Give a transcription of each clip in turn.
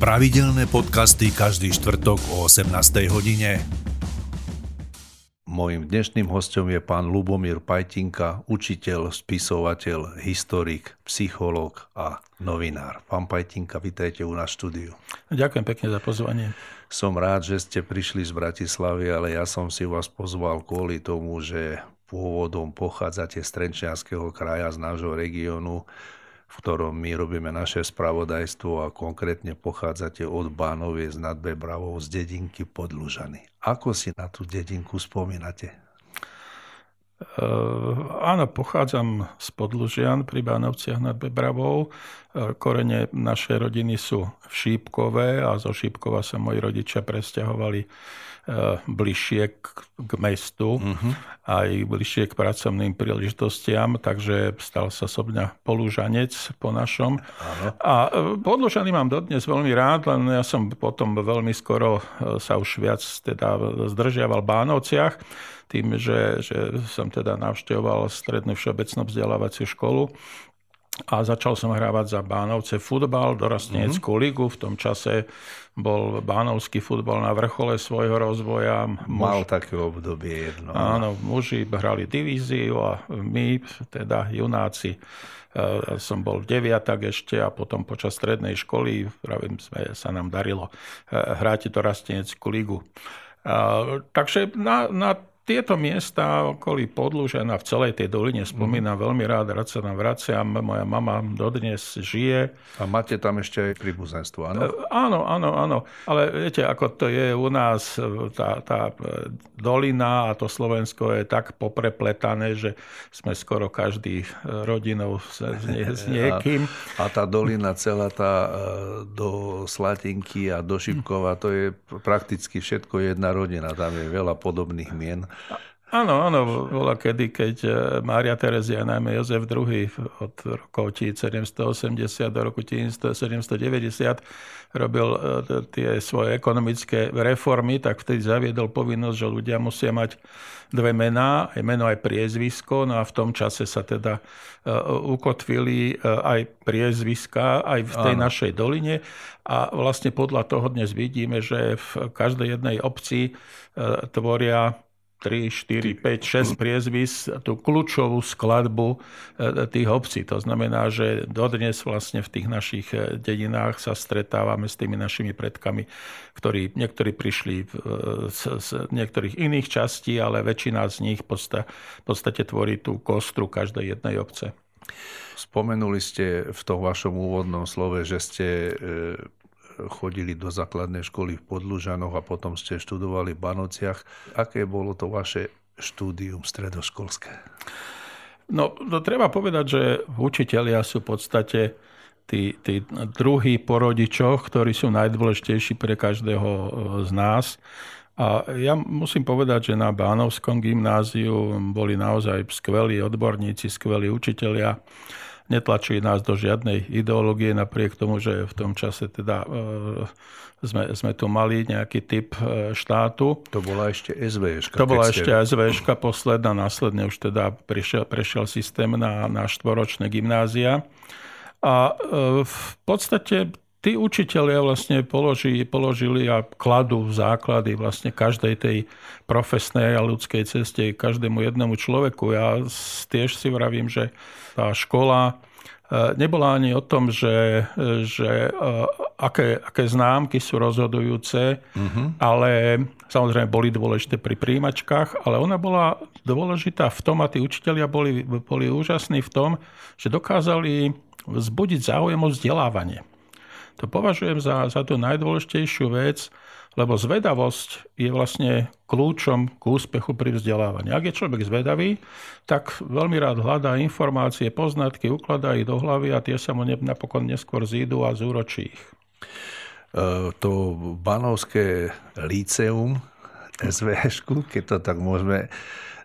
Pravidelné podcasty každý štvrtok o 18. hodine. Mojím dnešným hostom je pán Lubomír Pajtinka, učiteľ, spisovateľ, historik, psychológ a novinár. Pán Pajtinka, vítajte u nás v štúdiu. Ďakujem pekne za pozvanie. Som rád, že ste prišli z Bratislavy, ale ja som si vás pozval kvôli tomu, že pôvodom pochádzate z Trenčianského kraja, z nášho regiónu, v ktorom my robíme naše spravodajstvo a konkrétne pochádzate od Bánoviec nad Bebravou z dedinky Podlužany. Ako si na tú dedinku spomínate? Uh, áno, pochádzam z Podlužian pri Bánovciach nad Bebravou. Uh, korene našej rodiny sú v Šípkové a zo Šípkova sa moji rodičia presťahovali bližšie k, k mestu, uh-huh. aj bližšie k pracovným príležitostiam, takže stal sa so mňa polúžanec po našom. Uh-huh. A e, podložaný mám dodnes veľmi rád, len ja som potom veľmi skoro e, sa už viac teda zdržiaval v Bánovciach, tým, že, že som teda navštevoval strednú všeobecnú vzdelávaciu školu a začal som hrávať za Bánovce futbal, dorastneckú mm-hmm. ligu. V tom čase bol bánovský futbal na vrchole svojho rozvoja. Mal také obdobie jedno. Áno, muži hrali divíziu a my, teda junáci, e, som bol deviatak ešte a potom počas strednej školy, pravím, sme, sa nám darilo e, hrať dorastneckú ligu. A, takže na, na tieto miesta okolí Podlužena v celej tej doline spomínam mm. veľmi rád, rád sa tam vraciam. Moja mama dodnes žije. A máte tam ešte aj príbuzenstvo, áno? E, áno, áno, áno. Ale viete, ako to je u nás, e, tá, tá e, dolina a to Slovensko je tak poprepletané, že sme skoro každý rodinou s, s niekým. A, a tá dolina celá tá do Slatinky a do Šipkova, to je prakticky všetko jedna rodina. Tam je veľa podobných mien. Áno, áno, bola kedy, keď e, Mária Terezia, najmä Jozef II od rokov 1780 do roku 1790 robil e, tie svoje ekonomické reformy, tak vtedy zaviedol povinnosť, že ľudia musia mať dve mená, aj meno, aj priezvisko. No a v tom čase sa teda e, ukotvili aj priezviska aj v tej Áno. našej doline. A vlastne podľa toho dnes vidíme, že v každej jednej obci tvoria 3, 4, 5, 6 priezvis tú kľúčovú skladbu e, tých obcí. To znamená, že dodnes vlastne v tých našich e, dedinách sa stretávame s tými našimi predkami, ktorí niektorí prišli z, z niektorých iných častí, ale väčšina z nich v podstate tvorí tú kostru každej jednej obce. Spomenuli ste v tom vašom úvodnom slove, že ste e, chodili do základnej školy v Podlužanoch a potom ste študovali v Banociach. Aké bolo to vaše štúdium stredoškolské? No, to treba povedať, že učitelia sú v podstate tí, tí druhí po ktorí sú najdôležitejší pre každého z nás. A ja musím povedať, že na Bánovskom gymnáziu boli naozaj skvelí odborníci, skvelí učitelia netlačili nás do žiadnej ideológie, napriek tomu, že v tom čase teda e, sme, sme tu mali nejaký typ e, štátu. To bola ešte SVŠ. To bola ešte SVŠ posledná, následne už teda prešiel, prešiel systém na, na štvoročné gymnázia. A e, v podstate tí učiteľia vlastne položili, položili a kladú základy vlastne každej tej profesnej a ľudskej ceste, každému jednému človeku. Ja tiež si vravím, že tá škola e, nebola ani o tom, že, že e, aké, aké známky sú rozhodujúce, uh-huh. ale samozrejme boli dôležité pri príjimačkách, ale ona bola dôležitá v tom a tí učiteľia boli, boli úžasní v tom, že dokázali vzbudiť záujem o vzdelávanie. To považujem za, za tú najdôležitejšiu vec, lebo zvedavosť je vlastne kľúčom k úspechu pri vzdelávaní. Ak je človek zvedavý, tak veľmi rád hľadá informácie, poznatky, ukladá ich do hlavy a tie sa mu napokon neskôr zídu a zúročí ich. E, to Banovské líceum, SVŠ, keď to tak môžeme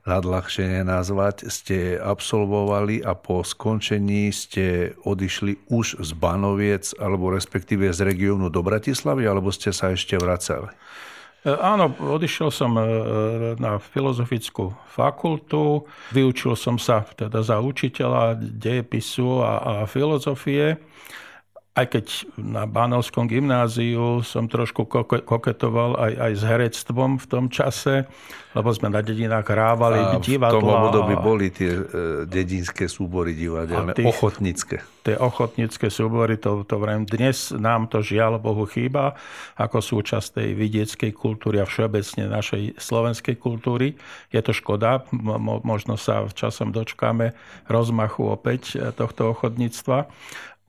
nadľahšenie nazvať, ste absolvovali a po skončení ste odišli už z Banoviec, alebo respektíve z regiónu do Bratislavy, alebo ste sa ešte vracali? E, áno, odišiel som e, na filozofickú fakultu, vyučil som sa teda za učiteľa dejepisu a, a filozofie aj keď na Bánovskom gymnáziu som trošku koketoval aj, aj s herectvom v tom čase, lebo sme na dedinách hrávali a divadla. V tom období boli tie e, dedinské súbory divadelné, tých, ochotnícke. Tie ochotnícke súbory, to, to vrem, dnes nám to žiaľ Bohu chýba, ako súčasť tej vidieckej kultúry a všeobecne našej slovenskej kultúry. Je to škoda, možno sa časom dočkáme rozmachu opäť e, tohto ochotníctva.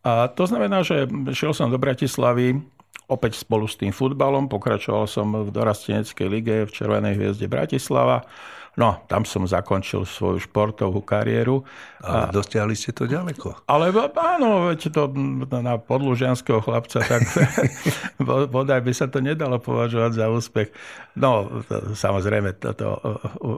A to znamená, že šiel som do Bratislavy opäť spolu s tým futbalom, pokračoval som v dorasteneckej lige v Červenej hviezde Bratislava. No, tam som zakončil svoju športovú kariéru. Ale dostiahli ste to ďaleko. Ale áno, veď to na podlužianského chlapca, tak bodaj by sa to nedalo považovať za úspech. No, to, samozrejme, toto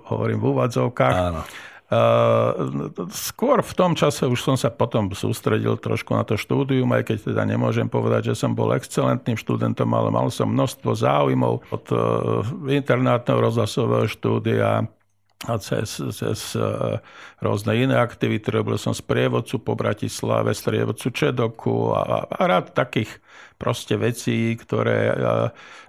hovorím v úvodzovkách. Áno. Uh, skôr v tom čase už som sa potom sústredil trošku na to štúdium, aj keď teda nemôžem povedať, že som bol excelentným študentom, ale mal som množstvo záujmov od uh, internátneho rozhlasového štúdia a cez, cez uh, rôzne iné aktivity. Robil som sprievodcu po Bratislave, sprievodcu Čedoku a, a rád takých proste veci, ktoré...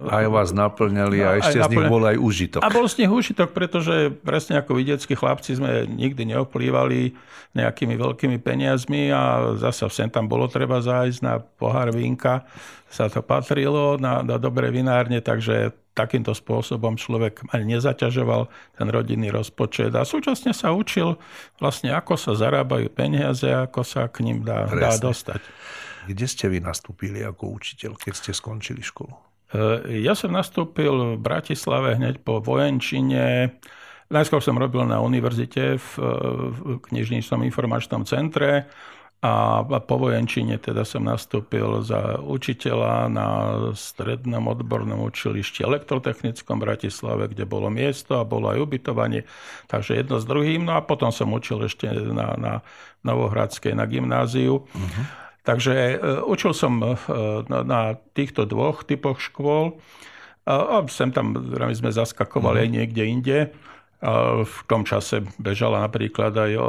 Aj vás naplňali a ešte z nich bol aj užitok. A bol z nich užitok, pretože presne ako vidieckí chlapci sme nikdy neoplývali nejakými veľkými peniazmi a zasa sem tam bolo treba zájsť na pohár vínka. Sa to patrilo na, na dobré vinárne, takže takýmto spôsobom človek ani nezaťažoval ten rodinný rozpočet a súčasne sa učil vlastne, ako sa zarábajú peniaze, ako sa k ním dá, dá dostať. Kde ste vy nastúpili ako učiteľ, keď ste skončili školu? E, ja som nastúpil v Bratislave hneď po vojenčine. Najskôr som robil na univerzite v, v knižničnom informačnom centre a po vojenčine teda som nastúpil za učiteľa na strednom odbornom učilišti elektrotechnickom v Bratislave, kde bolo miesto a bolo aj ubytovanie. Takže jedno s druhým. No a potom som učil ešte na, na Novohradskej na gymnáziu. Uh-huh. Takže e, učil som e, na týchto dvoch typoch škôl. A sem tam sme zaskakovali mm. aj niekde inde. V tom čase bežala napríklad aj e,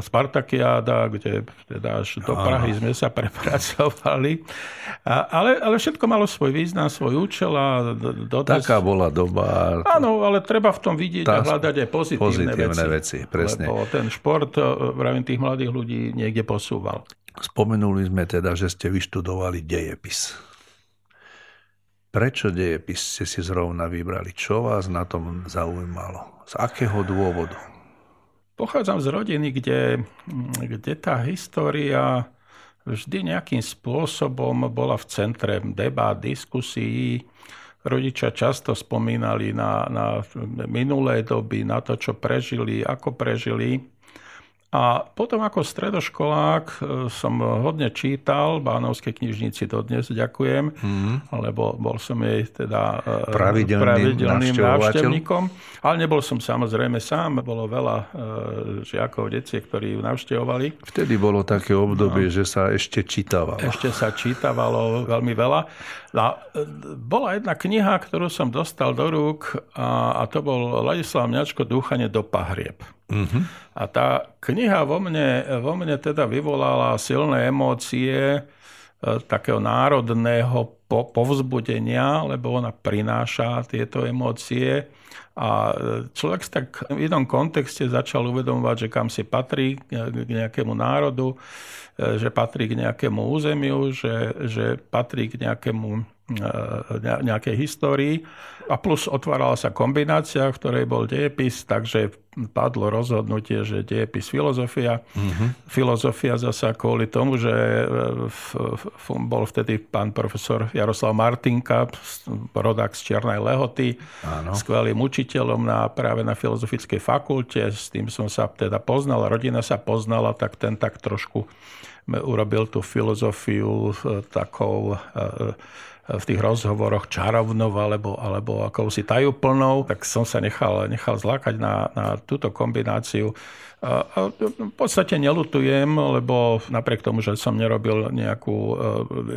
Spartakiáda, kde teda až do Prahy sme sa prepracovali. Ale, ale všetko malo svoj význam, svoj účel. A dodnes... Taká bola doba. Áno, ale treba v tom vidieť tá, a hľadať aj pozitívne, pozitívne veci. veci presne. Lebo ten šport, vravím, tých mladých ľudí niekde posúval. Spomenuli sme teda, že ste vyštudovali dejepis. Prečo dejepis ste si zrovna vybrali? Čo vás na tom zaujímalo? Z akého dôvodu? Pochádzam z rodiny, kde, kde tá história vždy nejakým spôsobom bola v centre debát, diskusí. Rodičia často spomínali na, na minulé doby, na to, čo prežili, ako prežili. A potom ako stredoškolák e, som hodne čítal, Bánovskej knižnici dodnes ďakujem, mm. lebo bol som jej teda e, pravidelným, pravidelným návštevníkom. Ale nebol som samozrejme sám, bolo veľa e, žiakov, detiek, ktorí ju navštevovali. Vtedy bolo také obdobie, no. že sa ešte čítavalo. Ešte sa čítavalo veľmi veľa. No, bola jedna kniha, ktorú som dostal do rúk a, a to bol Ladislav Mňačko Dúchanie do pahrieb. Uh-huh. A tá kniha vo mne, vo mne teda vyvolala silné emócie e, takého národného po, povzbudenia, lebo ona prináša tieto emócie. A e, človek sa tak v jednom kontexte začal uvedomovať, že kam si patrí k nejakému národu, e, že patrí k nejakému územiu, že, že patrí k nejakému nejakej histórii. A plus otvárala sa kombinácia, v ktorej bol dejepis, takže padlo rozhodnutie, že dejepis filozofia. Mm-hmm. Filozofia zasa kvôli tomu, že e, bol vtedy pán profesor Jaroslav Martinka, rodák z Čiernej Lehoty, Áno. skvelým učiteľom na, práve na filozofickej fakulte. S tým som sa teda poznal, rodina sa poznala, tak ten tak trošku urobil tú filozofiu e, takou e, v tých rozhovoroch čarovnou alebo, alebo akousi tajúplnou, tak som sa nechal, nechal zlákať na, na túto kombináciu. A, v podstate nelutujem, lebo napriek tomu, že som nerobil nejakú e,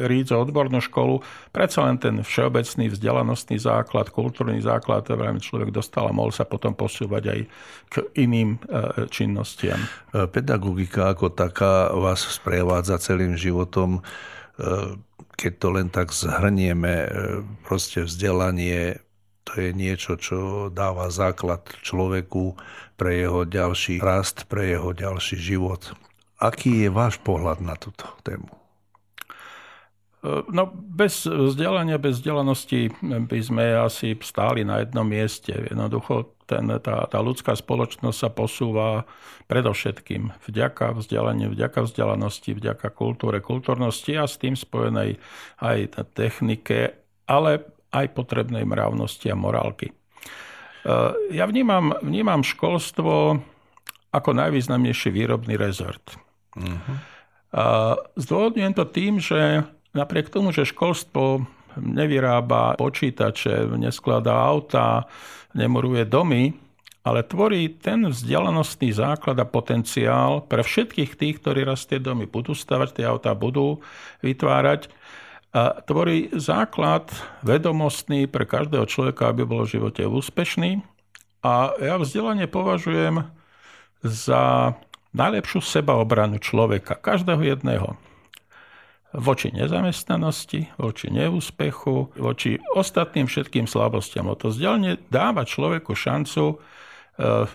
rídzo odbornú školu, predsa len ten všeobecný vzdelanostný základ, kultúrny základ, človek dostal a mohol sa potom posúvať aj k iným e, činnostiam. Pedagogika ako taká vás sprevádza celým životom keď to len tak zhrnieme, proste vzdelanie to je niečo, čo dáva základ človeku pre jeho ďalší rast, pre jeho ďalší život. Aký je váš pohľad na túto tému? No, bez vzdelania, bez vzdelanosti by sme asi stáli na jednom mieste. Jednoducho ten, tá, tá ľudská spoločnosť sa posúva predovšetkým vďaka vzdelaniu, vďaka vzdelanosti, vďaka kultúre, kultúrnosti a s tým spojenej aj technike, ale aj potrebnej mravnosti a morálky. E, ja vnímam, vnímam školstvo ako najvýznamnejší výrobný rezort. Uh-huh. Zdôvodňujem to tým, že napriek tomu, že školstvo nevyrába počítače, neskladá auta, nemuruje domy, ale tvorí ten vzdelanostný základ a potenciál pre všetkých tých, ktorí raz tie domy budú stavať, tie autá budú vytvárať a tvorí základ vedomostný pre každého človeka, aby bol v živote úspešný. A ja vzdelanie považujem za najlepšiu sebaobranu človeka, každého jedného. Voči nezamestnanosti, voči neúspechu, voči ostatným všetkým slabostiam. O to vzdelanie dáva človeku šancu e,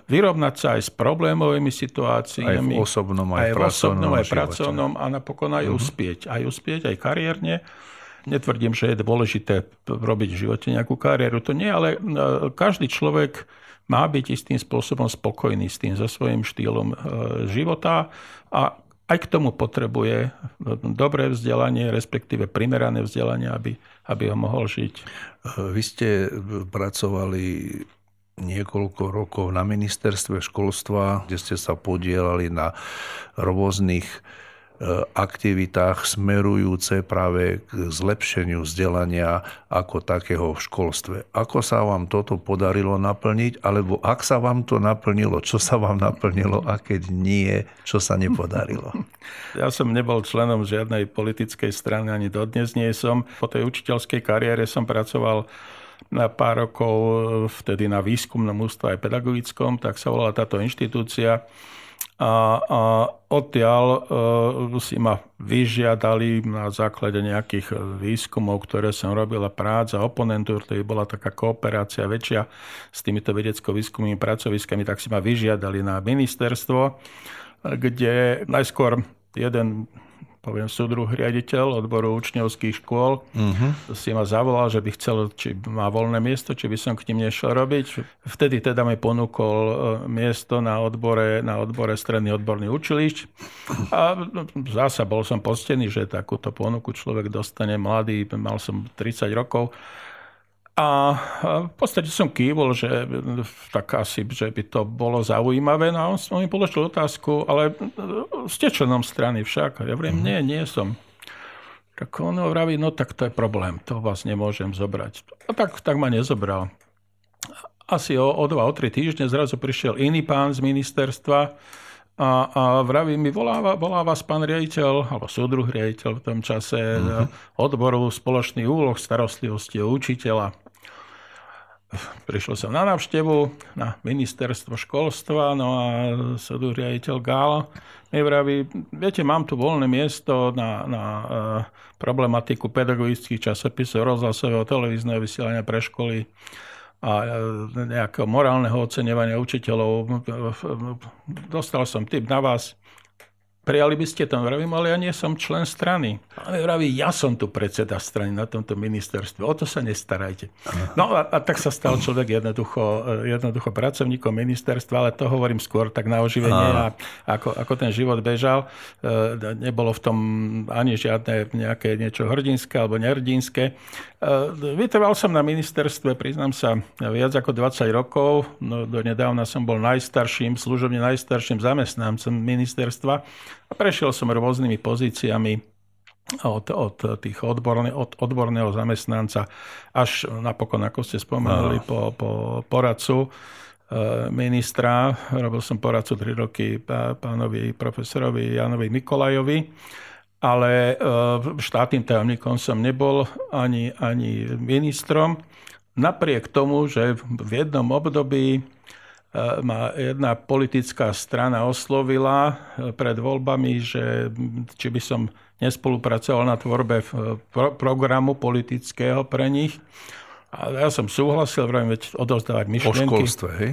vyrovnať sa aj s problémovými situáciami. Aj v osobnom, aj, aj, v osobnom, aj pracovnom a napokon aj uh-huh. uspieť. Aj uspieť, aj kariérne. Netvrdím, že je dôležité robiť v živote nejakú kariéru, to nie, ale e, každý človek má byť istým spôsobom spokojný s tým, so svojím štýlom e, života a aj k tomu potrebuje dobré vzdelanie, respektíve primerané vzdelanie, aby, aby ho mohol žiť. Vy ste pracovali niekoľko rokov na ministerstve školstva, kde ste sa podielali na rôznych aktivitách smerujúce práve k zlepšeniu vzdelania ako takého v školstve. Ako sa vám toto podarilo naplniť, alebo ak sa vám to naplnilo, čo sa vám naplnilo a keď nie, čo sa nepodarilo? Ja som nebol členom žiadnej politickej strany, ani dodnes nie som. Po tej učiteľskej kariére som pracoval na pár rokov vtedy na výskumnom ústave pedagogickom, tak sa volala táto inštitúcia a, a odtiaľ e, si ma vyžiadali na základe nejakých výskumov, ktoré som robil a prác a oponentúr, to bola taká kooperácia väčšia s týmito vedecko-výskumnými pracoviskami, tak si ma vyžiadali na ministerstvo, kde najskôr jeden poviem súdruh riaditeľ odboru učňovských škôl, uh-huh. si ma zavolal, že by chcel, či má voľné miesto, či by som k ním nešiel robiť. Vtedy teda mi ponúkol e, miesto na odbore, na odbore stredný odborný učilišť. A zasa bol som postený, že takúto ponuku človek dostane mladý, mal som 30 rokov. A v podstate som kývol, že tak asi, že by to bolo zaujímavé. No a on, on mi položil otázku, ale ste členom strany však. Ja hovorím, nie, nie som. Tak on hovorí, no tak to je problém, to vás nemôžem zobrať. A tak, tak ma nezobral. Asi o, o dva, o tri týždne zrazu prišiel iný pán z ministerstva a, a vraví mi, volá, volá vás pán riaditeľ, alebo súdruh riaditeľ v tom čase, uh-huh. odboru spoločných úloh starostlivosti učiteľa prišiel som na návštevu na ministerstvo školstva, no a súdu riaditeľ Gál mi vraví, viete, mám tu voľné miesto na, na uh, problematiku pedagogických časopisov, rozhlasového televízneho vysielania pre školy a uh, nejakého morálneho oceňovania učiteľov. Dostal som tip na vás, Prijali by ste to, vravím, ale ja nie som člen strany. A on vraví, ja som tu predseda strany na tomto ministerstve, o to sa nestarajte. No a, a tak sa stal človek jednoducho, jednoducho pracovníkom ministerstva, ale to hovorím skôr tak na oživenie, a ako, ako ten život bežal. E, nebolo v tom ani žiadne nejaké niečo hrdinské alebo nehrdinské. E, vytrval som na ministerstve, priznám sa, viac ako 20 rokov. No, do nedávna som bol najstarším, služobne najstarším zamestnancom ministerstva. A prešiel som rôznymi pozíciami od, od tých odborné, od odborného zamestnanca až napokon, ako ste spomenuli, no. po, po poradcu e, ministra. Robil som poradcu 3 roky pánovi profesorovi Janovi Nikolajovi, ale e, štátnym tajomníkom som nebol ani, ani ministrom. Napriek tomu, že v jednom období E, ma jedna politická strana oslovila e, pred voľbami, že či by som nespolupracoval na tvorbe pro- programu politického pre nich. A ja som súhlasil, vrajím, veď odovzdávať myšlienky. O školstve, hej?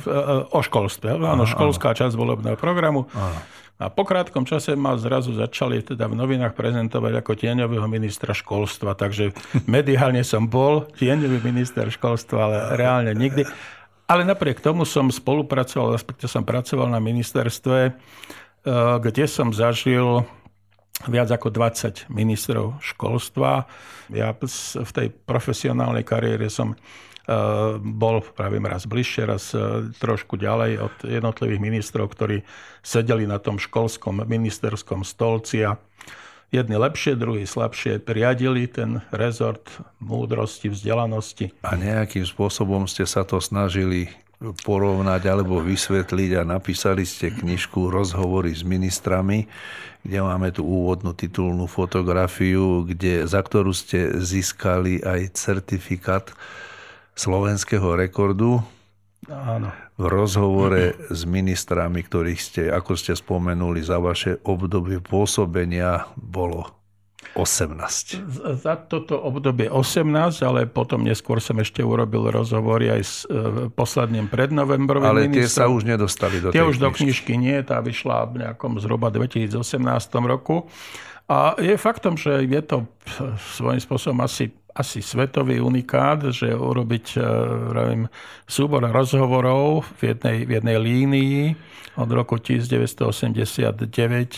O školstve, áno, školská časť volebného programu. Aha. A po krátkom čase ma zrazu začali teda v novinách prezentovať ako tieňového ministra školstva, takže mediálne som bol tieňový minister školstva, ale reálne nikdy. Ale napriek tomu som spolupracoval, respektíve som pracoval na ministerstve, eh, kde som zažil viac ako 20 ministrov školstva. Ja v tej profesionálnej kariére som bol, pravím raz bližšie, raz eh, trošku ďalej od jednotlivých ministrov, ktorí sedeli na tom školskom ministerskom stolci a jedni lepšie, druhí slabšie riadili ten rezort múdrosti, vzdelanosti. A nejakým spôsobom ste sa to snažili porovnať alebo vysvetliť a napísali ste knižku Rozhovory s ministrami, kde máme tú úvodnú titulnú fotografiu, kde, za ktorú ste získali aj certifikát slovenského rekordu Áno. v rozhovore s ministrami, ktorých ste, ako ste spomenuli, za vaše obdobie pôsobenia bolo 18. Za toto obdobie 18, ale potom neskôr som ešte urobil rozhovory aj s e, posledným prednovembrovým Ale ministrom. tie sa už nedostali do Tie už knižky. do knižky nie, tá vyšla v nejakom zhruba 2018 roku. A je faktom, že je to svojím spôsobom asi asi svetový unikát, že urobiť e, vravím, súbor rozhovorov v jednej, v jednej línii od roku 1989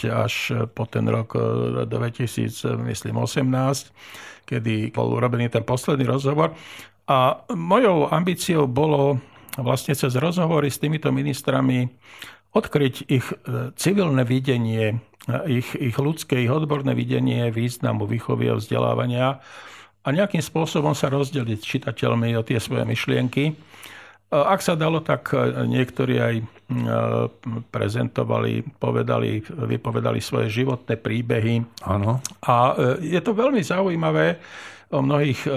až po ten rok 2018, e, kedy bol urobený ten posledný rozhovor. A mojou ambíciou bolo vlastne cez rozhovory s týmito ministrami odkryť ich e, civilné videnie, ich, ich ľudské, ich odborné videnie významu výchovy a vzdelávania a nejakým spôsobom sa rozdeliť s čitateľmi o tie svoje myšlienky. Ak sa dalo, tak niektorí aj prezentovali, povedali, vypovedali svoje životné príbehy. Áno. A e, je to veľmi zaujímavé. O mnohých e,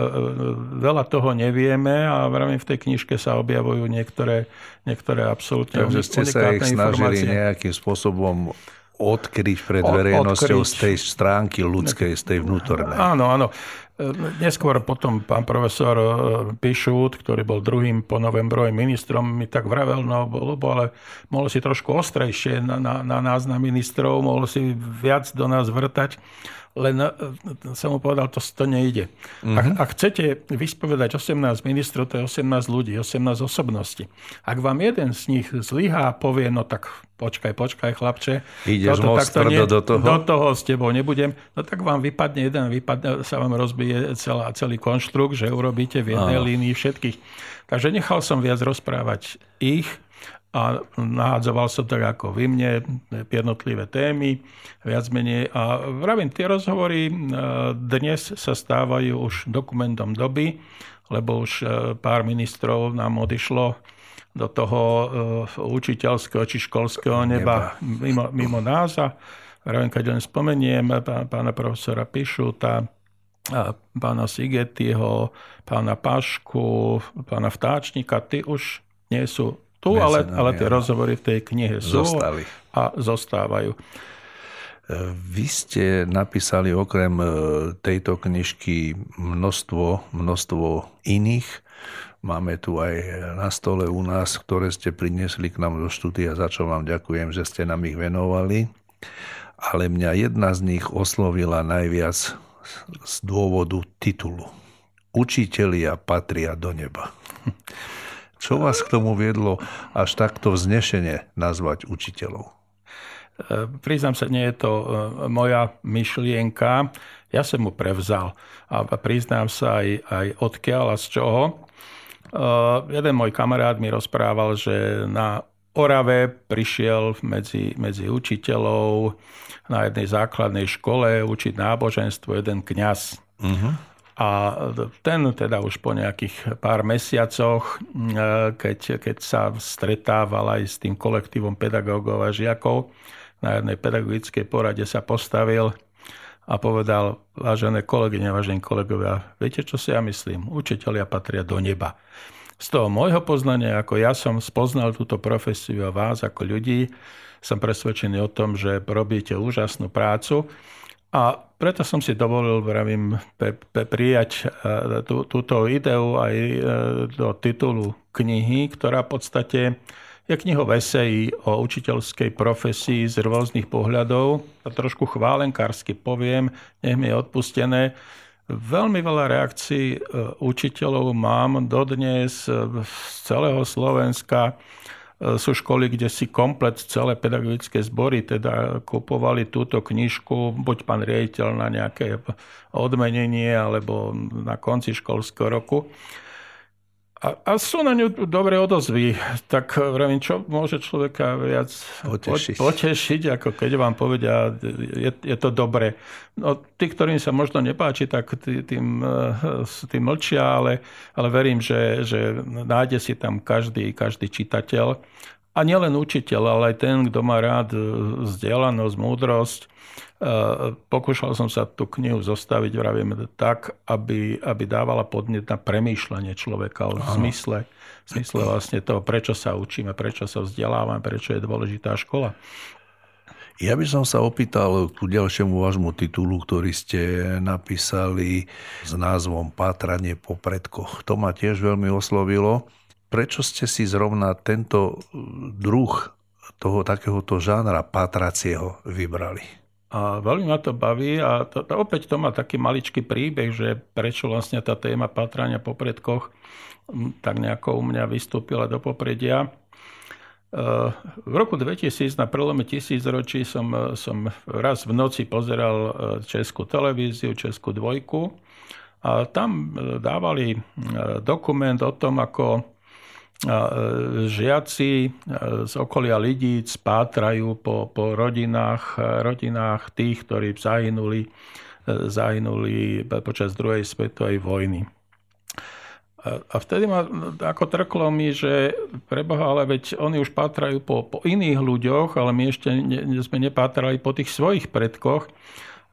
veľa toho nevieme a vravím, v tej knižke sa objavujú niektoré, niektoré absolútne Takže ste sa ich snažili nejakým spôsobom odkryť pred verejnosťou odkryť. z tej stránky ľudskej, z tej vnútornej. Áno, áno. Neskôr potom pán profesor e, Pišút, ktorý bol druhým po novembrovým ministrom, mi tak vravel, no bolo, ale mohol si trošku ostrejšie na, na, na nás, na ministrov, mohol si viac do nás vrtať len e, som mu povedal, to, to nejde. Mm-hmm. Ak, ak chcete vyspovedať 18 ministrov, to je 18 ľudí, 18 osobností. Ak vám jeden z nich zlyhá a povie, no tak počkaj, počkaj, chlapče, Ideš toto, takto nie, do toho? do toho s tebou nebudem, no tak vám vypadne jeden, vypadne, sa vám rozbije celá, celý konštrukt, že urobíte v jednej Áno. línii všetkých. Takže nechal som viac rozprávať ich, a nahádzoval som tak ako vy mne jednotlivé témy, viac menej. A vravím, tie rozhovory e, dnes sa stávajú už dokumentom doby, lebo už e, pár ministrov nám odišlo do toho e, učiteľského či školského neba, neba. Mimo, mimo nás. A vravím, keď len spomeniem pána profesora Pišuta, pána Sigetiho, pána Pašku, pána Vtáčnika, tí už nie sú tu, ale, ale tie rozhovory v tej knihe sú Zostali. a zostávajú. E, vy ste napísali okrem e, tejto knižky množstvo, množstvo iných. Máme tu aj na stole u nás, ktoré ste priniesli k nám do štúdia, za čo vám ďakujem, že ste nám ich venovali. Ale mňa jedna z nich oslovila najviac z dôvodu titulu. Učitelia patria do neba. Čo vás k tomu viedlo až takto vznešene nazvať učiteľov? E, priznám sa, nie je to e, moja myšlienka. Ja som mu prevzal a priznám sa aj, aj odkiaľ a z čoho. E, jeden môj kamarát mi rozprával, že na Orave prišiel medzi, medzi učiteľov na jednej základnej škole učiť náboženstvo jeden kňaz. Uh-huh. A ten teda už po nejakých pár mesiacoch, keď, keď sa stretával aj s tým kolektívom pedagógov a žiakov, na jednej pedagogickej porade sa postavil a povedal, vážené kolegyne, vážení kolegovia, viete, čo si ja myslím? Učiteľia patria do neba. Z toho môjho poznania, ako ja som spoznal túto profesiu a vás ako ľudí, som presvedčený o tom, že robíte úžasnú prácu A preto som si dovolil, vravím, pe, pe, prijať e, tú, túto ideu aj e, do titulu knihy, ktorá v podstate je knihou esejí o učiteľskej profesii z rôznych pohľadov. A trošku chválenkársky poviem, nech mi je odpustené. Veľmi veľa reakcií e, učiteľov mám dodnes z celého Slovenska sú školy, kde si komplet celé pedagogické zbory teda kupovali túto knižku, buď pán riaditeľ na nejaké odmenenie alebo na konci školského roku. A, a sú na ňu dobré odozvy. Tak vravím, čo môže človeka viac potešiť, potešiť ako keď vám povedia, je, je to dobre. No, tí, ktorým sa možno nepáči, tak tým, e, tým mlčia, ale, ale verím, že, že nájde si tam každý, každý čitateľ. A nielen učiteľ, ale aj ten, kto má rád e, vzdelanosť, múdrosť, Pokúšal som sa tú knihu zostaviť, vravím, tak, aby, aby dávala podnet na premýšľanie človeka o zmysle, zmysle vlastne toho, prečo sa učíme, prečo sa vzdelávame, prečo je dôležitá škola. Ja by som sa opýtal ku ďalšiemu vášmu titulu, ktorý ste napísali s názvom Pátranie po predkoch. To ma tiež veľmi oslovilo. Prečo ste si zrovna tento druh toho takéhoto žánra pátracieho vybrali? A veľmi ma to baví a to, to, opäť to má taký maličký príbeh, že prečo vlastne tá téma patrania po predkoch tak nejako u mňa vystúpila do popredia. E, v roku 2000 na prelome tisícročí som, som raz v noci pozeral e, českú televíziu, českú dvojku a tam e, dávali dokument o tom, ako E, žiaci e, z okolia lidí spátrajú po, po rodinách, rodinách tých, ktorí zahynuli, e, zahynuli počas druhej svetovej vojny. A vtedy ma ako trklo mi, že preboha, ale veď oni už pátrajú po, po iných ľuďoch, ale my ešte ne, sme nepátrali po tých svojich predkoch.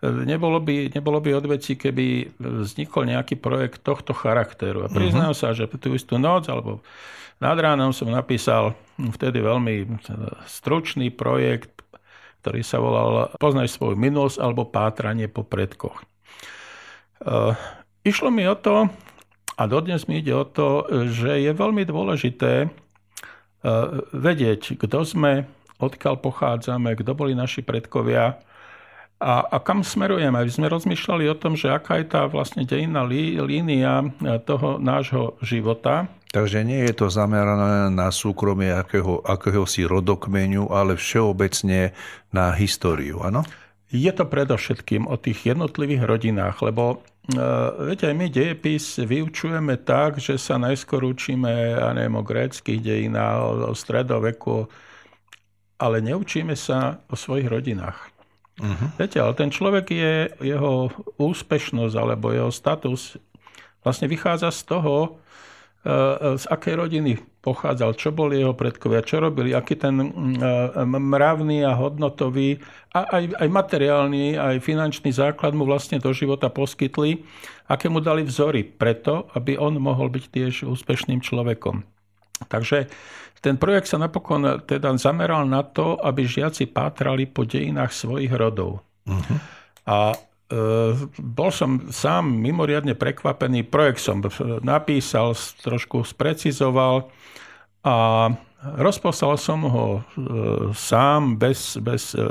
Nebolo by, nebolo by odveci, keby vznikol nejaký projekt tohto charakteru. A priznám uh-huh. sa, že tú istú noc alebo nad ránom som napísal vtedy veľmi stručný projekt, ktorý sa volal Poznaj svoju minulosť alebo pátranie po predkoch. E, išlo mi o to, a dodnes mi ide o to, že je veľmi dôležité e, vedieť, kto sme, odkiaľ pochádzame, kto boli naši predkovia, a, a kam smerujeme? Aby sme rozmýšľali o tom, že aká je tá vlastne dejinná lí, línia e, toho nášho života. Takže nie je to zamerané na súkromie akého, akéhosi rodokmeniu, ale všeobecne na históriu, áno? Je to predovšetkým o tých jednotlivých rodinách, lebo e, viete, aj my dejepis vyučujeme tak, že sa najskôr učíme, ja neviem, o gréckých dejinách, o stredoveku, ale neučíme sa o svojich rodinách. Uh-huh. Viete, ale ten človek je, jeho úspešnosť alebo jeho status vlastne vychádza z toho, e, z akej rodiny pochádzal, čo boli jeho predkovia, čo robili, aký ten e, mravný a hodnotový a aj, aj materiálny, aj finančný základ mu vlastne do života poskytli, aké mu dali vzory preto, aby on mohol byť tiež úspešným človekom. Takže ten projekt sa napokon teda zameral na to, aby žiaci pátrali po dejinách svojich rodov. Uh-huh. A e, bol som sám mimoriadne prekvapený. Projekt som napísal, trošku sprecizoval a rozposlal som ho e, sám, bez, bez e,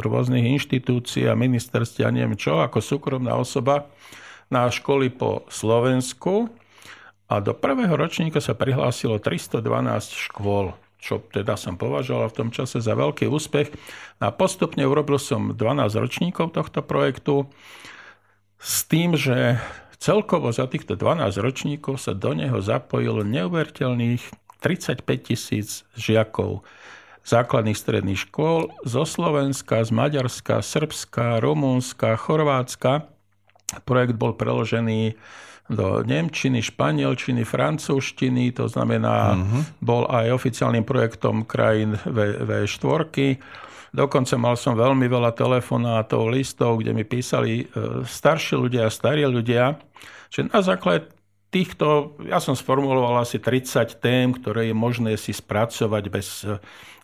rôznych inštitúcií a ministerství a neviem čo, ako súkromná osoba na školy po Slovensku a do prvého ročníka sa prihlásilo 312 škôl, čo teda som považoval v tom čase za veľký úspech. A postupne urobil som 12 ročníkov tohto projektu s tým, že celkovo za týchto 12 ročníkov sa do neho zapojilo neuveriteľných 35 tisíc žiakov základných stredných škôl zo Slovenska, z Maďarska, Srbska, Rumúnska, Chorvátska. Projekt bol preložený do Nemčiny, Španielčiny, Francúzštiny, to znamená, uh-huh. bol aj oficiálnym projektom krajín v, V4. Dokonca mal som veľmi veľa telefonátov, listov, kde mi písali e, starší ľudia a starí ľudia, že na základe týchto, ja som sformuloval asi 30 tém, ktoré je možné si spracovať bez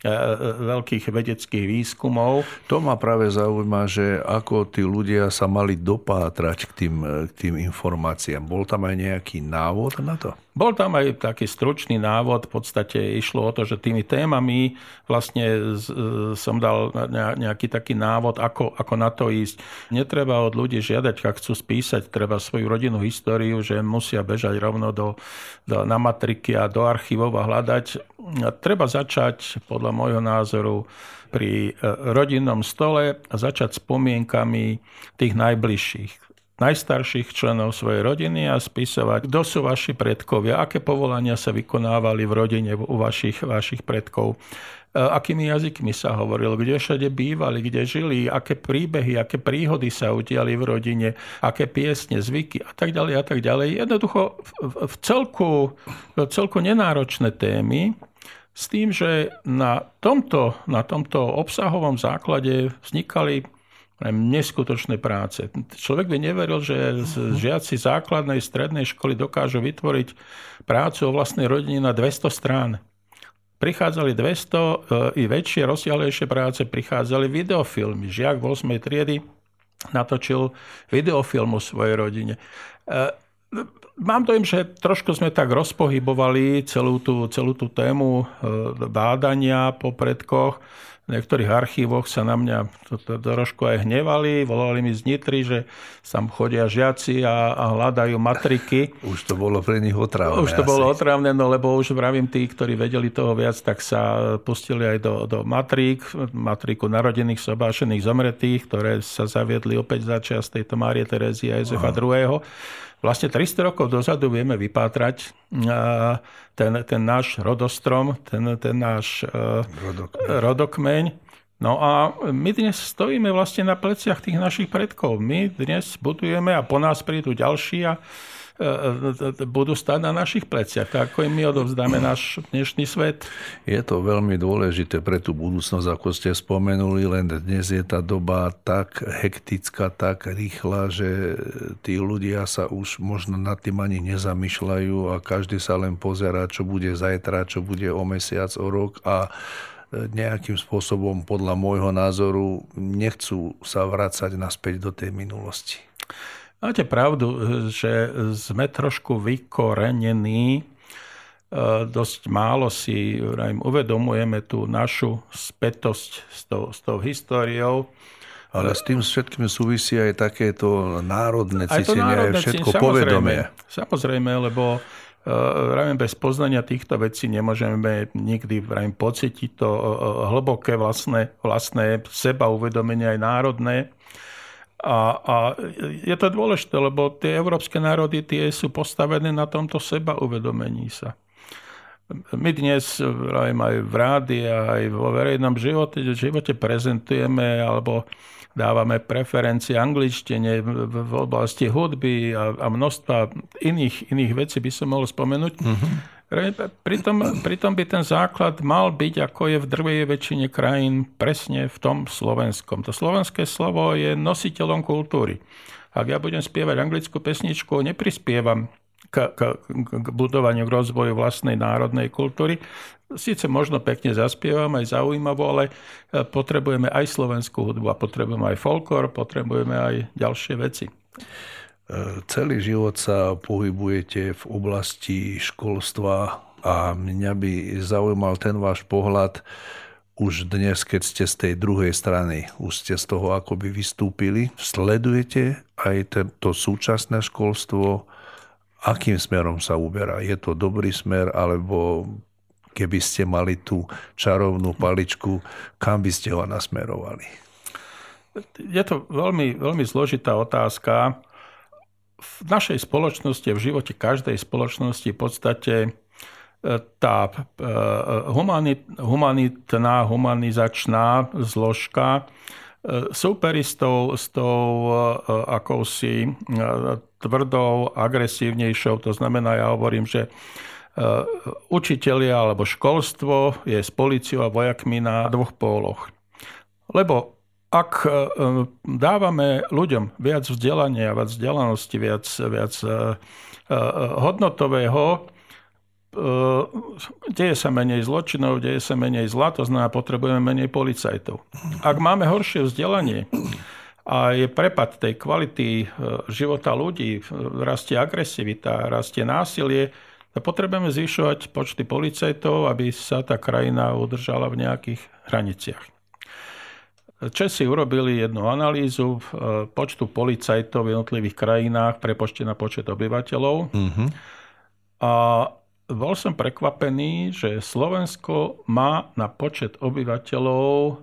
veľkých vedeckých výskumov. To ma práve zaujíma, že ako tí ľudia sa mali dopátrať k tým, k tým informáciám. Bol tam aj nejaký návod na to? Bol tam aj taký stručný návod, v podstate išlo o to, že tými témami vlastne som dal nejaký taký návod, ako, ako na to ísť. Netreba od ľudí žiadať, ak chcú spísať, treba svoju rodinnú históriu, že musia bežať rovno do, do, na matriky a do archívov a hľadať. A treba začať, podľa môjho názoru, pri e, rodinnom stole a začať spomienkami tých najbližších najstarších členov svojej rodiny a spisovať, kto sú vaši predkovia, aké povolania sa vykonávali v rodine u vašich, vašich predkov, e, akými jazykmi sa hovorilo, kde všade bývali, kde žili, aké príbehy, aké príhody sa udiali v rodine, aké piesne, zvyky a tak ďalej a tak ďalej. Jednoducho v celku, v celku nenáročné témy, s tým, že na tomto, na tomto obsahovom základe vznikali neskutočné práce. Človek by neveril, že žiaci základnej strednej školy dokážu vytvoriť prácu o vlastnej rodine na 200 strán. Prichádzali 200 e, i väčšie, rozsiahlejšie práce, prichádzali videofilmy. Žiak v 8. triedy natočil videofilm o svojej rodine. Mám dojem, že trošku sme tak rozpohybovali celú tú, celú tú tému e, bádania po predkoch v niektorých archívoch sa na mňa to, to, trošku aj hnevali, volali mi z Nitry, že tam chodia žiaci a, a hľadajú matriky. Už to bolo pre nich otravné. Už to asi. bolo otravné, no lebo už vravím tí, ktorí vedeli toho viac, tak sa pustili aj do, do matrík, matriku narodených, sobášených, zomretých, ktoré sa zaviedli opäť za čas tejto Márie Terezie a Jozefa II vlastne 300 rokov dozadu vieme vypátrať ten, ten náš rodostrom, ten, ten náš rodokmeň. rodokmeň. No a my dnes stojíme vlastne na pleciach tých našich predkov. My dnes budujeme a po nás prídu ďalší a E, e, budú stať na našich pleciach, ako im my odovzdáme náš dnešný svet. Je to veľmi dôležité pre tú budúcnosť, ako ste spomenuli, len dnes je tá doba tak hektická, tak rýchla, že tí ľudia sa už možno nad tým ani nezamýšľajú a každý sa len pozerá, čo bude zajtra, čo bude o mesiac, o rok a nejakým spôsobom, podľa môjho názoru, nechcú sa vrácať naspäť do tej minulosti. Máte pravdu, že sme trošku vykorenení, e, dosť málo si uvedomujeme tú našu spätosť s tou, s tou históriou. Ale s tým všetkým súvisí aj takéto národné cítenie, aj, aj všetko samozrejme, povedomie. Samozrejme, lebo uh, bez poznania týchto vecí nemôžeme nikdy vrajím, pocítiť to uh, hlboké vlastné, vlastné seba uvedomenie aj národné. A, a je to dôležité, lebo tie európske národy tie sú postavené na tomto seba uvedomení sa. My dnes aj v rádi aj vo verejnom živote, živote prezentujeme alebo dávame preferencie angličtine v oblasti hudby a, a množstva iných, iných vecí by som mohol spomenúť. Mm-hmm Pritom, pritom by ten základ mal byť, ako je v drvej väčšine krajín, presne v tom slovenskom. To slovenské slovo je nositeľom kultúry. Ak ja budem spievať anglickú pesničku, neprispievam k, k, k budovaniu, k rozvoju vlastnej národnej kultúry. Síce možno pekne zaspievam, aj zaujímavo, ale e, potrebujeme aj slovenskú hudbu a potrebujeme aj folklor, potrebujeme aj ďalšie veci. Celý život sa pohybujete v oblasti školstva a mňa by zaujímal ten váš pohľad už dnes, keď ste z tej druhej strany, už ste z toho akoby vystúpili. Sledujete aj to súčasné školstvo, akým smerom sa uberá? Je to dobrý smer, alebo keby ste mali tú čarovnú paličku, kam by ste ho nasmerovali? Je to veľmi, veľmi zložitá otázka v našej spoločnosti v živote každej spoločnosti v podstate e, tá e, humanitná, humanizačná zložka e, súperí s tou, s tou akousi tvrdou, agresívnejšou. To znamená, ja hovorím, že učitelia alebo školstvo je s policiou a vojakmi na dvoch póloch. Lebo ak dávame ľuďom viac vzdelania, viac vzdelanosti, viac, viac hodnotového, deje sa menej zločinov, deje sa menej zla, to znamená, potrebujeme menej policajtov. Ak máme horšie vzdelanie a je prepad tej kvality života ľudí, rastie agresivita, rastie násilie, potrebujeme zvyšovať počty policajtov, aby sa tá krajina udržala v nejakých hraniciach. Česi urobili jednu analýzu počtu policajtov v jednotlivých krajinách prepočte na počet obyvateľov. Uh-huh. A bol som prekvapený, že Slovensko má na počet obyvateľov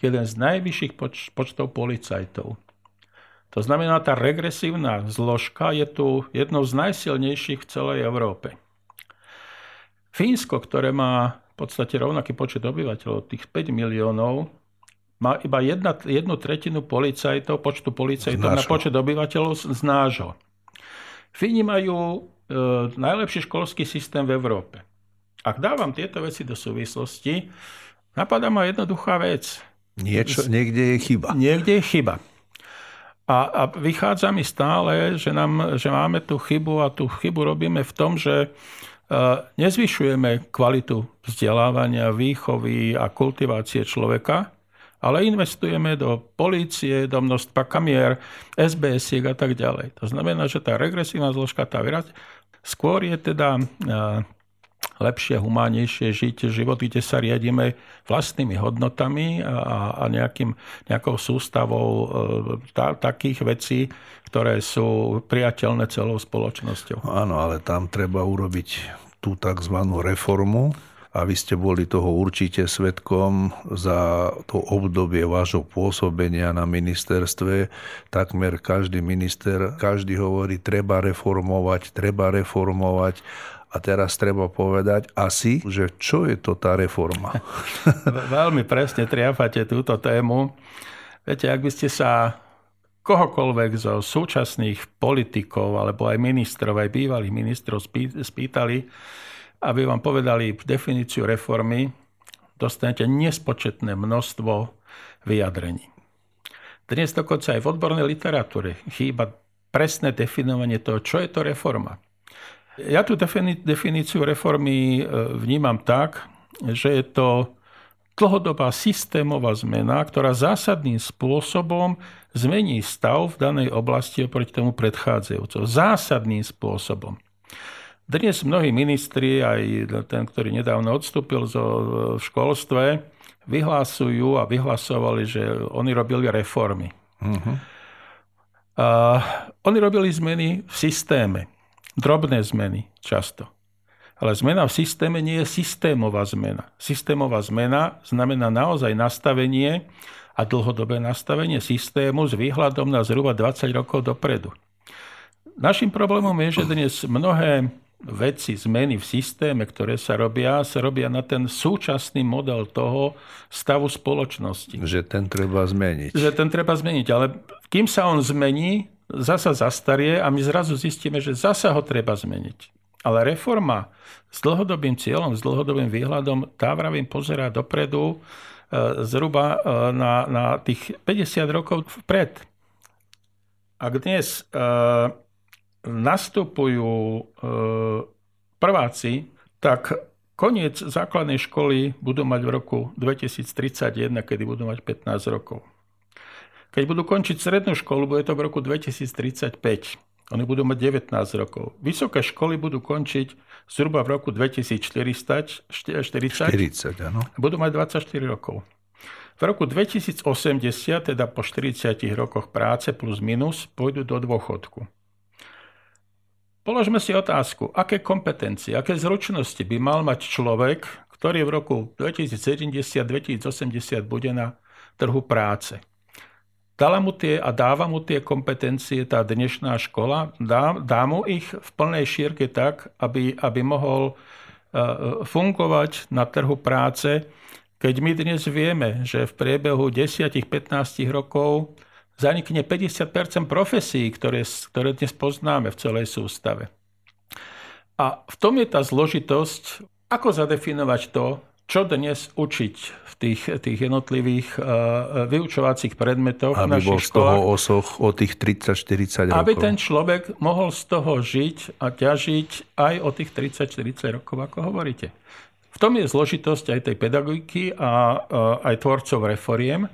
jeden z najvyšších poč- počtov policajtov. To znamená, tá regresívna zložka je tu jednou z najsilnejších v celej Európe. Fínsko, ktoré má v podstate rovnaký počet obyvateľov, tých 5 miliónov, má iba jedna, jednu tretinu policajtov, počtu policajtov na počet obyvateľov z nášho. Fíni majú e, najlepší školský systém v Európe. Ak dávam tieto veci do súvislosti, napadá ma jednoduchá vec. Niečo, niekde je chyba. Niekde je chyba. A, a vychádza mi stále, že, nám, že máme tú chybu a tú chybu robíme v tom, že e, nezvyšujeme kvalitu vzdelávania, výchovy a kultivácie človeka, ale investujeme do polície, do množstva kamier, sbs a tak ďalej. To znamená, že tá regresívna zložka, tá výraz, skôr je teda lepšie, humánnejšie žiť život, kde sa riadíme vlastnými hodnotami a, a nejakým, nejakou sústavou e, ta, takých vecí, ktoré sú priateľné celou spoločnosťou. Áno, ale tam treba urobiť tú tzv. reformu, a vy ste boli toho určite svetkom za to obdobie vášho pôsobenia na ministerstve. Takmer každý minister, každý hovorí, treba reformovať, treba reformovať. A teraz treba povedať asi, že čo je to tá reforma? Veľmi presne triafate túto tému. Viete, ak by ste sa kohokoľvek zo súčasných politikov alebo aj ministrov, aj bývalých ministrov spýtali, aby vám povedali definíciu reformy, dostanete nespočetné množstvo vyjadrení. Dnes dokonca aj v odbornej literatúre chýba presné definovanie toho, čo je to reforma. Ja tú definíciu reformy e, vnímam tak, že je to dlhodobá systémová zmena, ktorá zásadným spôsobom zmení stav v danej oblasti oproti tomu predchádzajúco. Zásadným spôsobom. Dnes mnohí ministri, aj ten, ktorý nedávno odstúpil zo v školstve, vyhlasujú a vyhlasovali, že oni robili reformy. Uh-huh. A oni robili zmeny v systéme. Drobné zmeny často. Ale zmena v systéme nie je systémová zmena. Systémová zmena znamená naozaj nastavenie a dlhodobé nastavenie systému s výhľadom na zhruba 20 rokov dopredu. Našim problémom je, že dnes mnohé veci, zmeny v systéme, ktoré sa robia, sa robia na ten súčasný model toho stavu spoločnosti. Že ten treba zmeniť. Že ten treba zmeniť, ale kým sa on zmení, zasa zastarie a my zrazu zistíme, že zasa ho treba zmeniť. Ale reforma s dlhodobým cieľom, s dlhodobým výhľadom, tá vravím pozerá dopredu e, zhruba e, na, na tých 50 rokov vpred. Ak dnes e, nastupujú prváci, tak koniec základnej školy budú mať v roku 2031, kedy budú mať 15 rokov. Keď budú končiť strednú školu, bude to v roku 2035. Oni budú mať 19 rokov. Vysoké školy budú končiť zhruba v roku 2040, 40, 40 áno. budú mať 24 rokov. V roku 2080, teda po 40 rokoch práce plus minus, pôjdu do dôchodku. Položme si otázku, aké kompetencie, aké zručnosti by mal mať človek, ktorý v roku 2070-2080 bude na trhu práce. Dala mu tie a dáva mu tie kompetencie tá dnešná škola, dá, dá mu ich v plnej šírke tak, aby, aby mohol uh, fungovať na trhu práce, keď my dnes vieme, že v priebehu 10-15 rokov zanikne 50% profesí, ktoré, ktoré dnes poznáme v celej sústave. A v tom je tá zložitosť, ako zadefinovať to, čo dnes učiť v tých, tých jednotlivých uh, vyučovacích predmetoch aby v našich bol z toho osoch o tých 30-40 rokov. Aby ten človek mohol z toho žiť a ťažiť aj o tých 30-40 rokov, ako hovoríte. V tom je zložitosť aj tej pedagogiky a uh, aj tvorcov reforiem.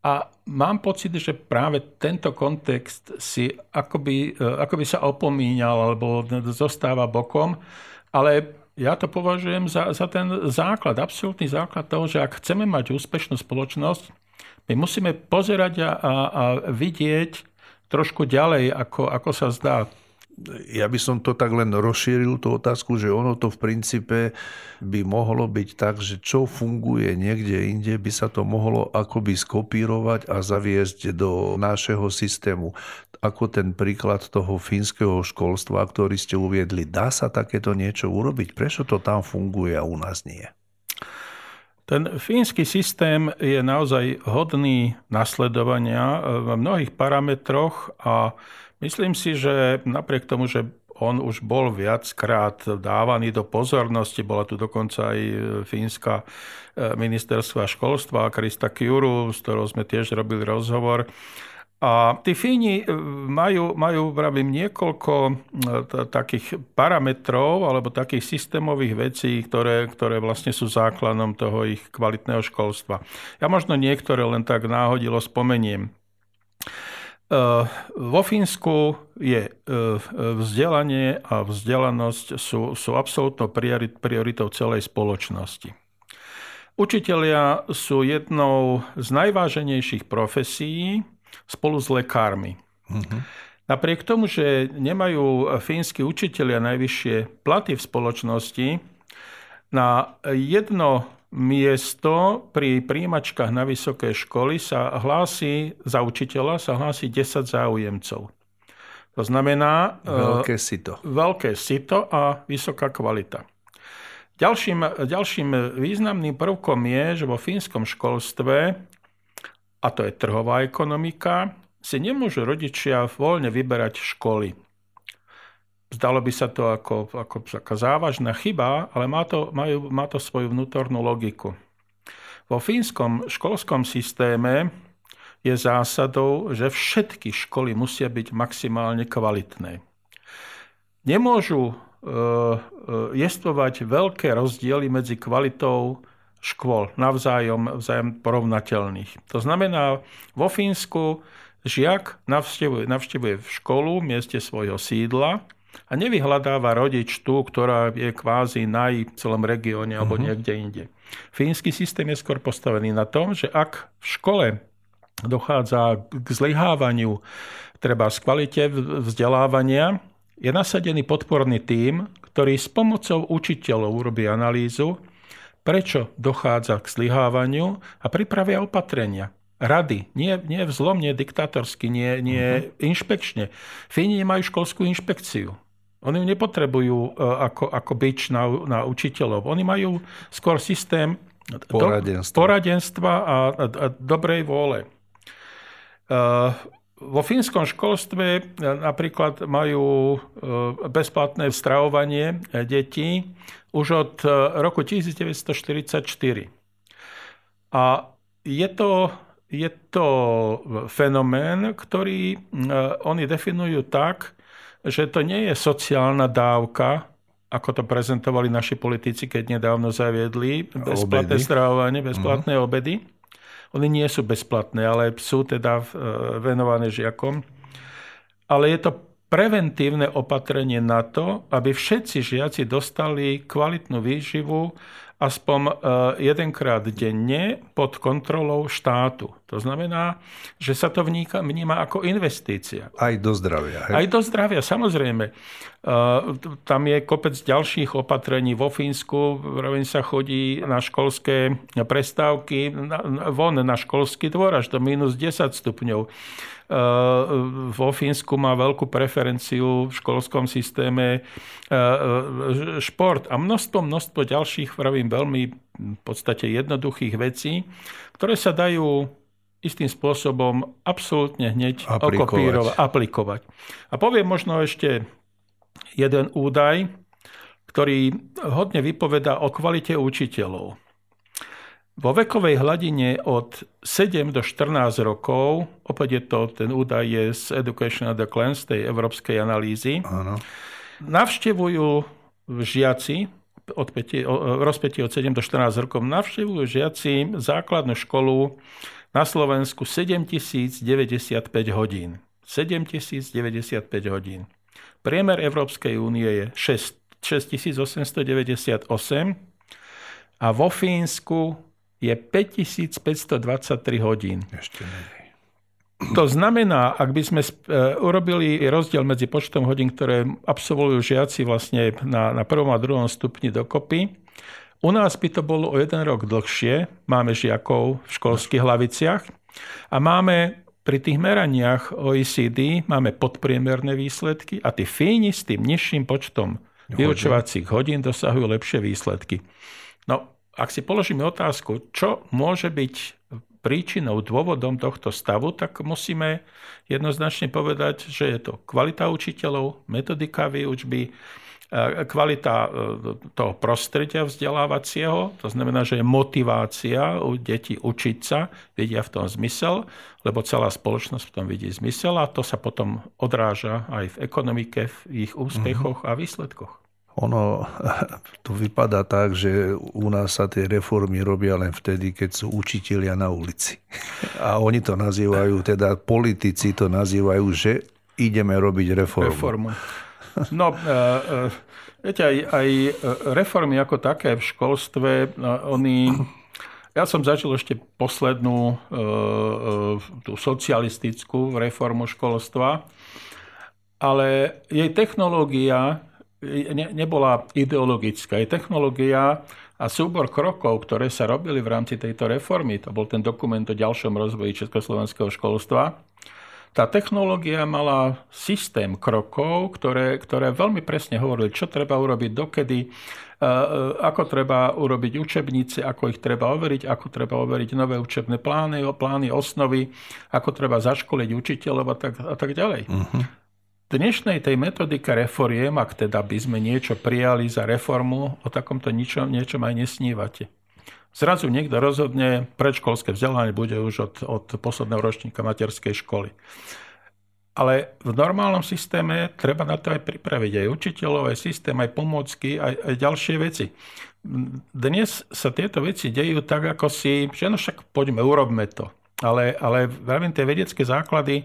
A mám pocit, že práve tento kontext si akoby, akoby sa opomínal alebo zostáva bokom, ale ja to považujem za, za ten základ, absolútny základ toho, že ak chceme mať úspešnú spoločnosť, my musíme pozerať a, a, a vidieť trošku ďalej, ako, ako sa zdá ja by som to tak len rozšíril, tú otázku, že ono to v princípe by mohlo byť tak, že čo funguje niekde inde, by sa to mohlo akoby skopírovať a zaviesť do našeho systému. Ako ten príklad toho fínskeho školstva, ktorý ste uviedli. Dá sa takéto niečo urobiť? Prečo to tam funguje a u nás nie? Ten fínsky systém je naozaj hodný nasledovania v mnohých parametroch a Myslím si, že napriek tomu, že on už bol viackrát dávaný do pozornosti, bola tu dokonca aj fínska e, ministerstva školstva Krista Kiuru, s ktorou sme tiež robili rozhovor. A tí Fíni e, majú, majú pravím, niekoľko e, takých parametrov alebo takých systémových vecí, ktoré, ktoré vlastne sú základom toho ich kvalitného školstva. Ja možno niektoré len tak náhodilo spomeniem. Eh, vo Fínsku je eh, vzdelanie a vzdelanosť sú, sú absolútnou prioritou celej spoločnosti. Učitelia sú jednou z najváženejších profesí spolu s lekármi. Mm-hmm. Napriek tomu, že nemajú fínsky učitelia najvyššie platy v spoločnosti, na jedno miesto pri príjimačkách na vysoké školy sa hlási, za učiteľa sa hlási 10 záujemcov. To znamená... Veľké sito. Veľké sito a vysoká kvalita. Ďalším, ďalším významným prvkom je, že vo fínskom školstve, a to je trhová ekonomika, si nemôžu rodičia voľne vyberať školy. Zdalo by sa to ako, ako taká závažná chyba, ale má to, majú, má to svoju vnútornú logiku. Vo fínskom školskom systéme je zásadou, že všetky školy musia byť maximálne kvalitné. Nemôžu e, e, jestvovať veľké rozdiely medzi kvalitou škôl navzájom, vzájom porovnateľných. To znamená, vo Fínsku žiak navštevuje, navštevuje školu v mieste svojho sídla, a nevyhľadáva rodič tú, ktorá je kvázi na celom regióne alebo uh-huh. niekde inde. Fínsky systém je skôr postavený na tom, že ak v škole dochádza k zlyhávaniu treba z kvalite vzdelávania, je nasadený podporný tím, ktorý s pomocou učiteľov urobí analýzu, prečo dochádza k zlyhávaniu a pripravia opatrenia rady. Nie, nie vzlom, nie diktátorsky, nie, nie uh-huh. inšpekčne. Fíni nemajú školskú inšpekciu. Oni ju nepotrebujú e, ako, ako byč na, na učiteľov. Oni majú skôr systém poradenstva, do, poradenstva a, a, a dobrej vôle. Uh, vo fínskom školstve napríklad majú bezplatné stravovanie detí už od roku 1944. A je to je to fenomén, ktorý oni definujú tak, že to nie je sociálna dávka, ako to prezentovali naši politici, keď nedávno zaviedli bezplatné stravovanie, bezplatné uh-huh. obedy. Oni nie sú bezplatné, ale sú teda venované žiakom. Ale je to preventívne opatrenie na to, aby všetci žiaci dostali kvalitnú výživu aspoň e, jedenkrát denne pod kontrolou štátu. To znamená, že sa to vníka, vníma ako investícia. Aj do zdravia. Hej? Aj do zdravia, samozrejme. E, tam je kopec ďalších opatrení. Vo Fínsku sa chodí na školské prestávky von na školský dvor až do minus 10 stupňov vo Fínsku má veľkú preferenciu v školskom systéme e, e, šport a množstvo, množstvo ďalších, vravím, veľmi v podstate jednoduchých vecí, ktoré sa dajú istým spôsobom absolútne hneď aplikovať. okopírovať, aplikovať. A poviem možno ešte jeden údaj, ktorý hodne vypoveda o kvalite učiteľov. Vo vekovej hladine od 7 do 14 rokov, opäť je to, ten údaj je z Education at a Glance, tej európskej analýzy, Áno. navštevujú žiaci od 5, rozpätí od 7 do 14 rokov, navštevujú žiaci základnú školu na Slovensku 7095 hodín. 7095 hodín. Priemer Európskej únie je 6, 6898 a vo Fínsku je 5523 hodín. Ešte menej. To znamená, ak by sme e, urobili rozdiel medzi počtom hodín, ktoré absolvujú žiaci vlastne na, na prvom a druhom stupni dokopy, u nás by to bolo o jeden rok dlhšie. Máme žiakov v školských hlaviciach a máme pri tých meraniach OECD máme podpriemerné výsledky a tí Fíni s tým nižším počtom vyučovacích hodín dosahujú lepšie výsledky. No, ak si položíme otázku, čo môže byť príčinou, dôvodom tohto stavu, tak musíme jednoznačne povedať, že je to kvalita učiteľov, metodika výučby, e, kvalita e, toho prostredia vzdelávacieho, to znamená, že je motivácia u detí učiť sa, vidia v tom zmysel, lebo celá spoločnosť v tom vidí zmysel a to sa potom odráža aj v ekonomike, v ich úspechoch mm-hmm. a výsledkoch. Ono to vypadá tak, že u nás sa tie reformy robia len vtedy, keď sú učitelia na ulici. A oni to nazývajú, teda politici to nazývajú, že ideme robiť reformu. reformu. No, uh, uh, viete, aj, aj reformy ako také v školstve, no, oni... Ja som začal ešte poslednú tú socialistickú reformu školstva, ale jej technológia ne, nebola ideologická. Je technológia a súbor krokov, ktoré sa robili v rámci tejto reformy, to bol ten dokument o ďalšom rozvoji československého školstva, tá technológia mala systém krokov, ktoré, ktoré veľmi presne hovorili, čo treba urobiť dokedy, e, e, ako treba urobiť učebnice, ako ich treba overiť, ako treba overiť nové učebné plány, plány osnovy, ako treba zaškoliť učiteľov a tak, a tak ďalej. Uh-huh dnešnej tej metodike reforiem, ak teda by sme niečo prijali za reformu, o takomto ničom, niečom aj nesnívate. Zrazu niekto rozhodne, predškolské vzdelanie bude už od, od posledného ročníka materskej školy. Ale v normálnom systéme treba na to aj pripraviť aj učiteľov, aj systém, aj pomôcky, aj, aj ďalšie veci. Dnes sa tieto veci dejú tak, ako si, že no však poďme, urobme to. Ale, ale tie vedecké základy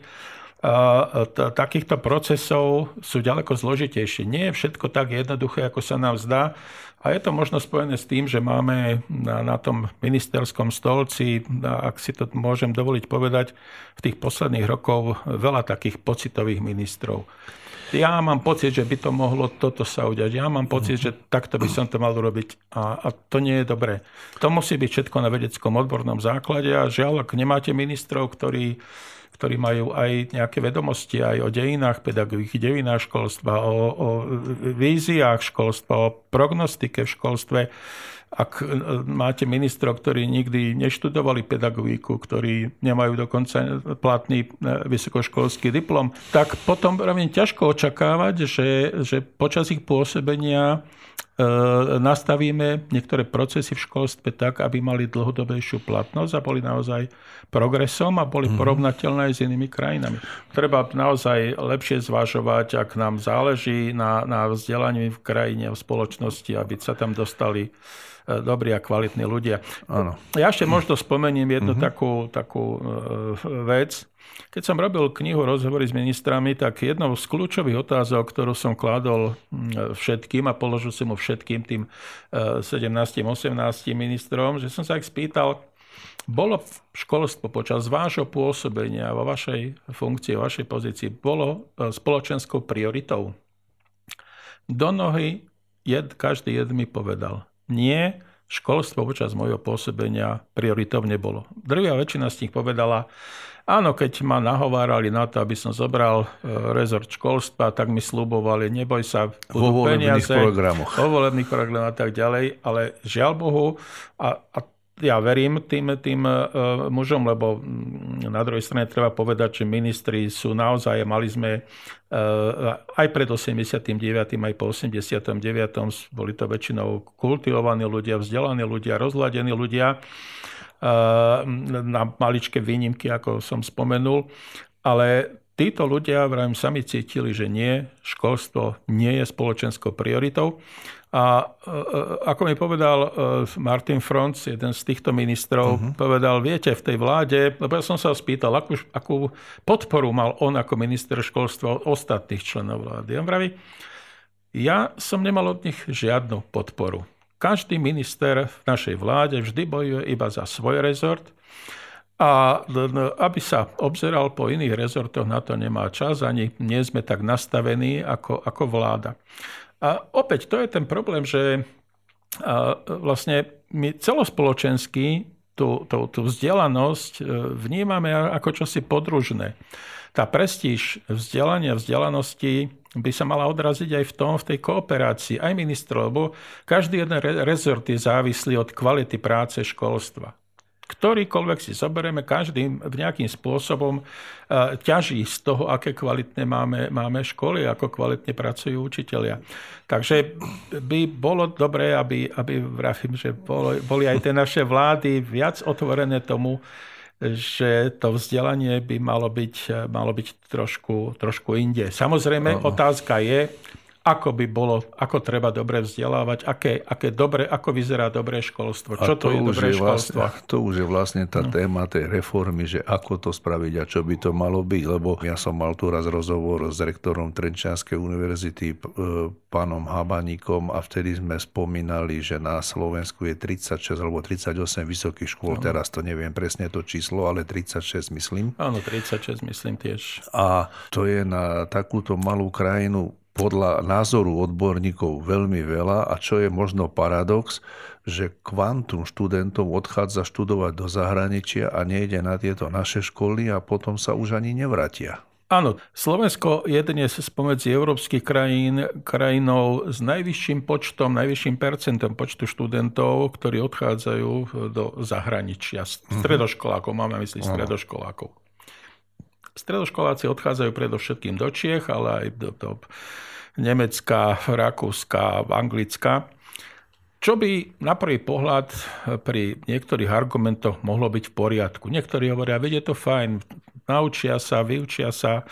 takýchto procesov sú ďaleko zložitejšie. Nie je všetko tak jednoduché, ako sa nám zdá. A je to možno spojené s tým, že máme na, na tom ministerskom stolci, ak si to môžem dovoliť povedať, v tých posledných rokoch veľa takých pocitových ministrov. Ja mám pocit, že by to mohlo toto sa udiať. Ja mám pocit, že takto by som to mal urobiť. A, a to nie je dobré. To musí byť všetko na vedeckom odbornom základe. A žiaľ, ak nemáte ministrov, ktorí ktorí majú aj nejaké vedomosti aj o dejinách pedagogiky, dejinách školstva, o, o víziách školstva, o prognostike v školstve. Ak e, máte ministrov, ktorí nikdy neštudovali pedagogiku, ktorí nemajú dokonca platný e, vysokoškolský diplom, tak potom veľmi ťažko očakávať, že, že počas ich pôsobenia nastavíme niektoré procesy v školstve tak, aby mali dlhodobejšiu platnosť a boli naozaj progresom a boli mm-hmm. porovnateľné aj s inými krajinami. Treba naozaj lepšie zvažovať, ak nám záleží na, na vzdelaní v krajine, v spoločnosti, aby sa tam dostali e, dobrí a kvalitní ľudia. Áno. Ja ešte možno spomeniem jednu mm-hmm. takú, takú e, vec. Keď som robil knihu Rozhovory s ministrami, tak jednou z kľúčových otázok, ktorú som kládol mm, všetkým a položil som mu všetkým tým 17-18 e, ministrom, že som sa ich spýtal, bolo školstvo počas vášho pôsobenia vo vašej funkcii, vo vašej pozícii, bolo e, spoločenskou prioritou? Do nohy jed, každý jed mi povedal, nie, školstvo počas môjho pôsobenia prioritou nebolo. Drvia väčšina z nich povedala, Áno, keď ma nahovárali na to, aby som zobral e, rezort školstva, tak mi slúbovali, neboj sa, budú vo peniaze, programoch. Vo volebných programoch a tak ďalej, ale žiaľ Bohu, a, a ja verím tým, tým uh, mužom, lebo mm, na druhej strane treba povedať, že ministri sú naozaj, mali sme uh, aj pred 89. aj po 89. boli to väčšinou kultivovaní ľudia, vzdelaní ľudia, rozladení ľudia uh, na maličké výnimky, ako som spomenul, ale títo ľudia vrajím sami cítili, že nie, školstvo nie je spoločenskou prioritou a e, e, ako mi povedal e, Martin Franc, jeden z týchto ministrov, uh-huh. povedal, viete, v tej vláde, lebo ja som sa spýtal, akú, akú podporu mal on ako minister školstva od ostatných členov vlády. On vraví, ja som nemal od nich žiadnu podporu. Každý minister v našej vláde vždy bojuje iba za svoj rezort a aby sa obzeral po iných rezortoch, na to nemá čas, ani nie sme tak nastavení ako, ako vláda. A opäť to je ten problém, že vlastne my celospoločensky tú, tú, tú vzdelanosť e, vnímame ako čosi podružné. Tá prestíž vzdelania, vzdelanosti by sa mala odraziť aj v tom, v tej kooperácii, aj ministrov, lebo každý jeden rezort je závislý od kvality práce školstva ktorýkoľvek si zoberieme, každý nejakým spôsobom e, ťaží z toho, aké kvalitné máme, máme školy, ako kvalitne pracujú učitelia. Takže by bolo dobré, aby, aby vravím, že boli, boli aj tie naše vlády viac otvorené tomu, že to vzdelanie by malo byť, malo byť trošku, trošku inde. Samozrejme, otázka je, ako by bolo, ako treba dobre vzdelávať, aké, aké dobre, ako vyzerá dobré školstvo, čo to, to je dobré je školstvo. Vlastne, to už je vlastne tá no. téma tej reformy, že ako to spraviť a čo by to malo byť, lebo ja som mal tu raz rozhovor s rektorom Trenčianskej univerzity, e, pánom Habaníkom a vtedy sme spomínali, že na Slovensku je 36 alebo 38 vysokých škôl, no. teraz to neviem presne to číslo, ale 36 myslím. Áno, 36 myslím tiež. A to je na takúto malú krajinu podľa názoru odborníkov veľmi veľa a čo je možno paradox, že kvantum študentov odchádza študovať do zahraničia a nejde na tieto naše školy a potom sa už ani nevratia. Áno, Slovensko je dnes spomedzi európskych krajín krajinou s najvyšším počtom, najvyšším percentom počtu študentov, ktorí odchádzajú do zahraničia. Mhm. Stredoškolákov, máme mysli stredoškolákov. Stredoškoláci odchádzajú predovšetkým do Čiech, ale aj do, do Nemecka, Rakúska, Anglicka. Čo by na prvý pohľad pri niektorých argumentoch mohlo byť v poriadku. Niektorí hovoria, veď je to fajn, naučia sa, vyučia sa,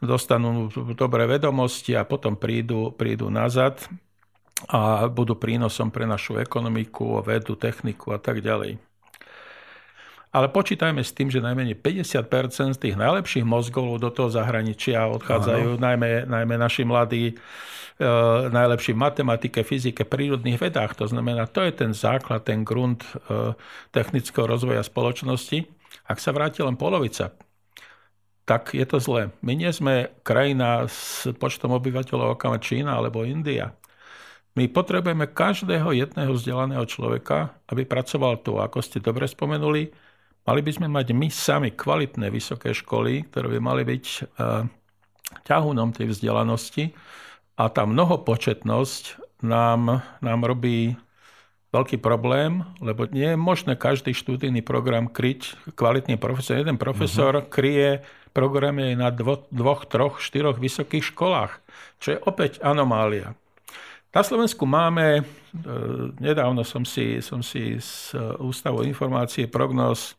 dostanú dobré vedomosti a potom prídu, prídu nazad a budú prínosom pre našu ekonomiku, vedu, techniku a tak ďalej. Ale počítajme s tým, že najmenej 50% z tých najlepších mozgov do toho zahraničia odchádzajú, najmä, najmä naši mladí, e, najlepší v matematike, fyzike, prírodných vedách. To znamená, to je ten základ, ten grunt e, technického rozvoja spoločnosti. Ak sa vráti len polovica, tak je to zlé. My nie sme krajina s počtom obyvateľov ako Čína alebo India. My potrebujeme každého jedného vzdelaného človeka, aby pracoval tu. Ako ste dobre spomenuli, Mali by sme mať my sami kvalitné vysoké školy, ktoré by mali byť e, ťahunom tej vzdelanosti a tá mnohopočetnosť nám, nám robí veľký problém, lebo nie je možné každý študijný program kryť kvalitný profesor. Jeden profesor uh-huh. kryje programy na dvo, dvoch, troch, štyroch vysokých školách, čo je opäť anomália. Na Slovensku máme, e, nedávno som si, som si z Ústavu informácie prognóz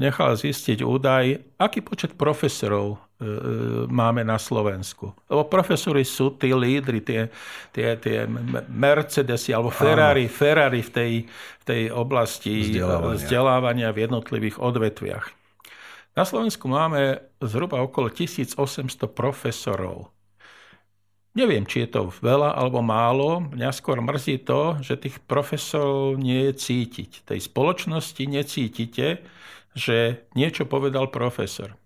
nechal zistiť údaj, aký počet profesorov e, e, máme na Slovensku. Lebo profesori sú tí lídry, tie, tie, tie Mercedesy alebo Ferrari, Ferrari v tej, v tej oblasti vzdelávania. vzdelávania v jednotlivých odvetviach. Na Slovensku máme zhruba okolo 1800 profesorov. Neviem, či je to veľa alebo málo. Mňa skôr mrzí to, že tých profesorov nie je cítiť. Tej spoločnosti necítite, že niečo povedal profesor.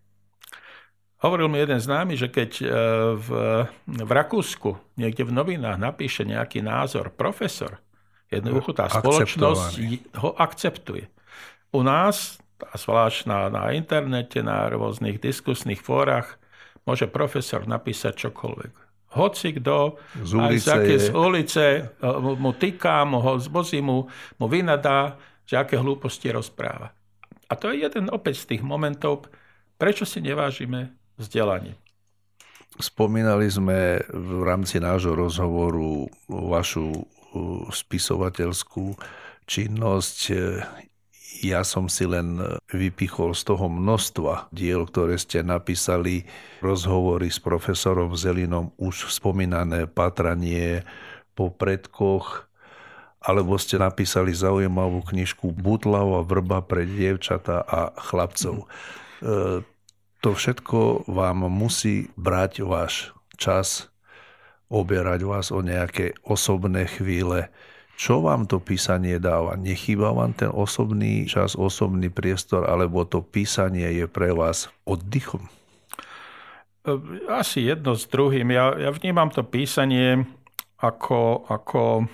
Hovoril mi jeden známy, že keď e, v, v Rakúsku niekde v novinách napíše nejaký názor profesor, jednoducho tá spoločnosť ho akceptuje. U nás, a zvlášť na, na internete, na rôznych diskusných fórach, môže profesor napísať čokoľvek Hoci kto, z ulice, aj z, z ulice mu, mu týka, mu ho zvozí, mu, mu vynadá, že aké hlúposti rozpráva. A to je jeden opäť z tých momentov, prečo si nevážime vzdelanie. Spomínali sme v rámci nášho rozhovoru vašu spisovateľskú činnosť. Ja som si len vypichol z toho množstva diel, ktoré ste napísali, rozhovory s profesorom Zelinom, už spomínané patranie po predkoch, alebo ste napísali zaujímavú knižku Butlava vrba pre dievčata a chlapcov. Mm. To všetko vám musí brať váš čas, oberať vás o nejaké osobné chvíle. Čo vám to písanie dáva? Nechýba vám ten osobný čas, osobný priestor, alebo to písanie je pre vás oddychom? Asi jedno s druhým. Ja, ja vnímam to písanie ako, ako e,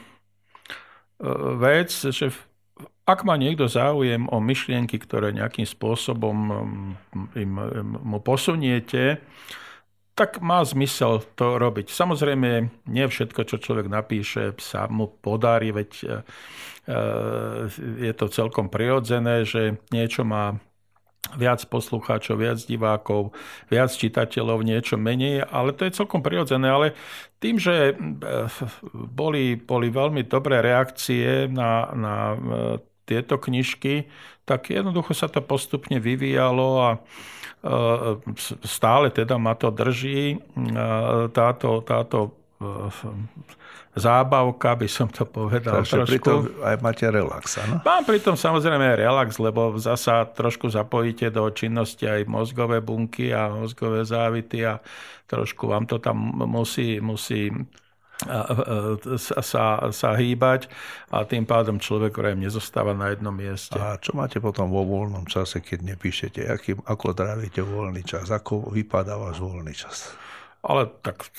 vec, že ak má niekto záujem o myšlienky, ktoré nejakým spôsobom im, mu posuniete, tak má zmysel to robiť. Samozrejme, nie všetko, čo človek napíše, sa mu podarí, veď e, je to celkom prirodzené, že niečo má viac poslucháčov, viac divákov, viac čitateľov, niečo menej, ale to je celkom prirodzené. Ale tým, že e, boli, boli veľmi dobré reakcie na, na e, tieto knižky, tak jednoducho sa to postupne vyvíjalo a e, stále teda ma to drží táto, táto zábavka, by som to povedal Takže trošku. pritom aj máte relax, áno? Mám pritom samozrejme relax, lebo zasa trošku zapojíte do činnosti aj mozgové bunky a mozgové závity a trošku vám to tam musí, musí sa, sa hýbať a tým pádom človek vraj nezostáva na jednom mieste. A čo máte potom vo voľnom čase, keď nepíšete? Aký, ako trávite voľný čas? Ako vypadá váš voľný čas? Ale tak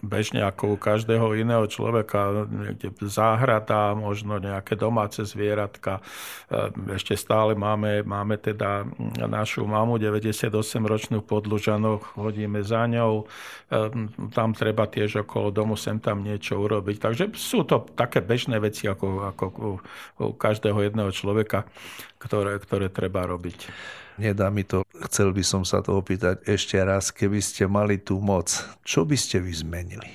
bežne ako u každého iného človeka, niekde záhrada, možno nejaké domáce zvieratka. Ehm, ešte stále máme, máme teda našu mamu, 98-ročnú podlužanok, hodíme za ňou, ehm, tam treba tiež okolo domu sem tam niečo urobiť. Takže sú to také bežné veci ako, ako u, u každého jedného človeka, ktoré, ktoré treba robiť. Nedá mi to, chcel by som sa to opýtať ešte raz, keby ste mali tú moc, čo by ste vy zmenili?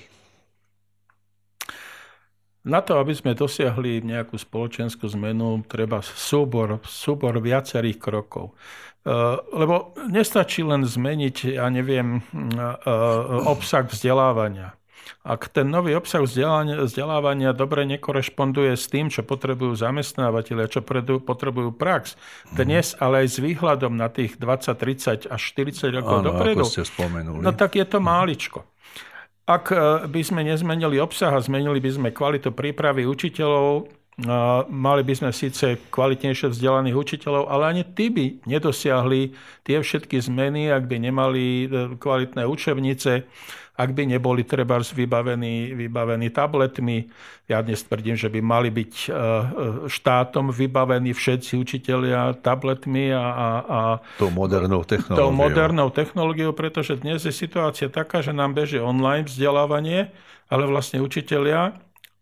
Na to, aby sme dosiahli nejakú spoločenskú zmenu, treba súbor, súbor viacerých krokov. E, lebo nestačí len zmeniť, ja neviem, e, e, obsah vzdelávania. Ak ten nový obsah vzdelávania dobre nekorešponduje s tým, čo potrebujú zamestnávateľe, čo potrebujú prax, dnes ale aj s výhľadom na tých 20, 30 až 40 rokov Áno, dopredu, ste spomenuli. no tak je to máličko. Ak e, by sme nezmenili obsah a zmenili by sme kvalitu prípravy učiteľov, mali by sme síce kvalitnejšie vzdelaných učiteľov, ale ani tí by nedosiahli tie všetky zmeny, ak by nemali e, kvalitné učebnice, ak by neboli treba vybavení, vybavení tabletmi. Ja dnes tvrdím, že by mali byť e, e, štátom vybavení všetci učitelia tabletmi a, a, a tou modernou technológiou. Tou modernou technológiou, pretože dnes je situácia taká, že nám beží online vzdelávanie, ale vlastne učitelia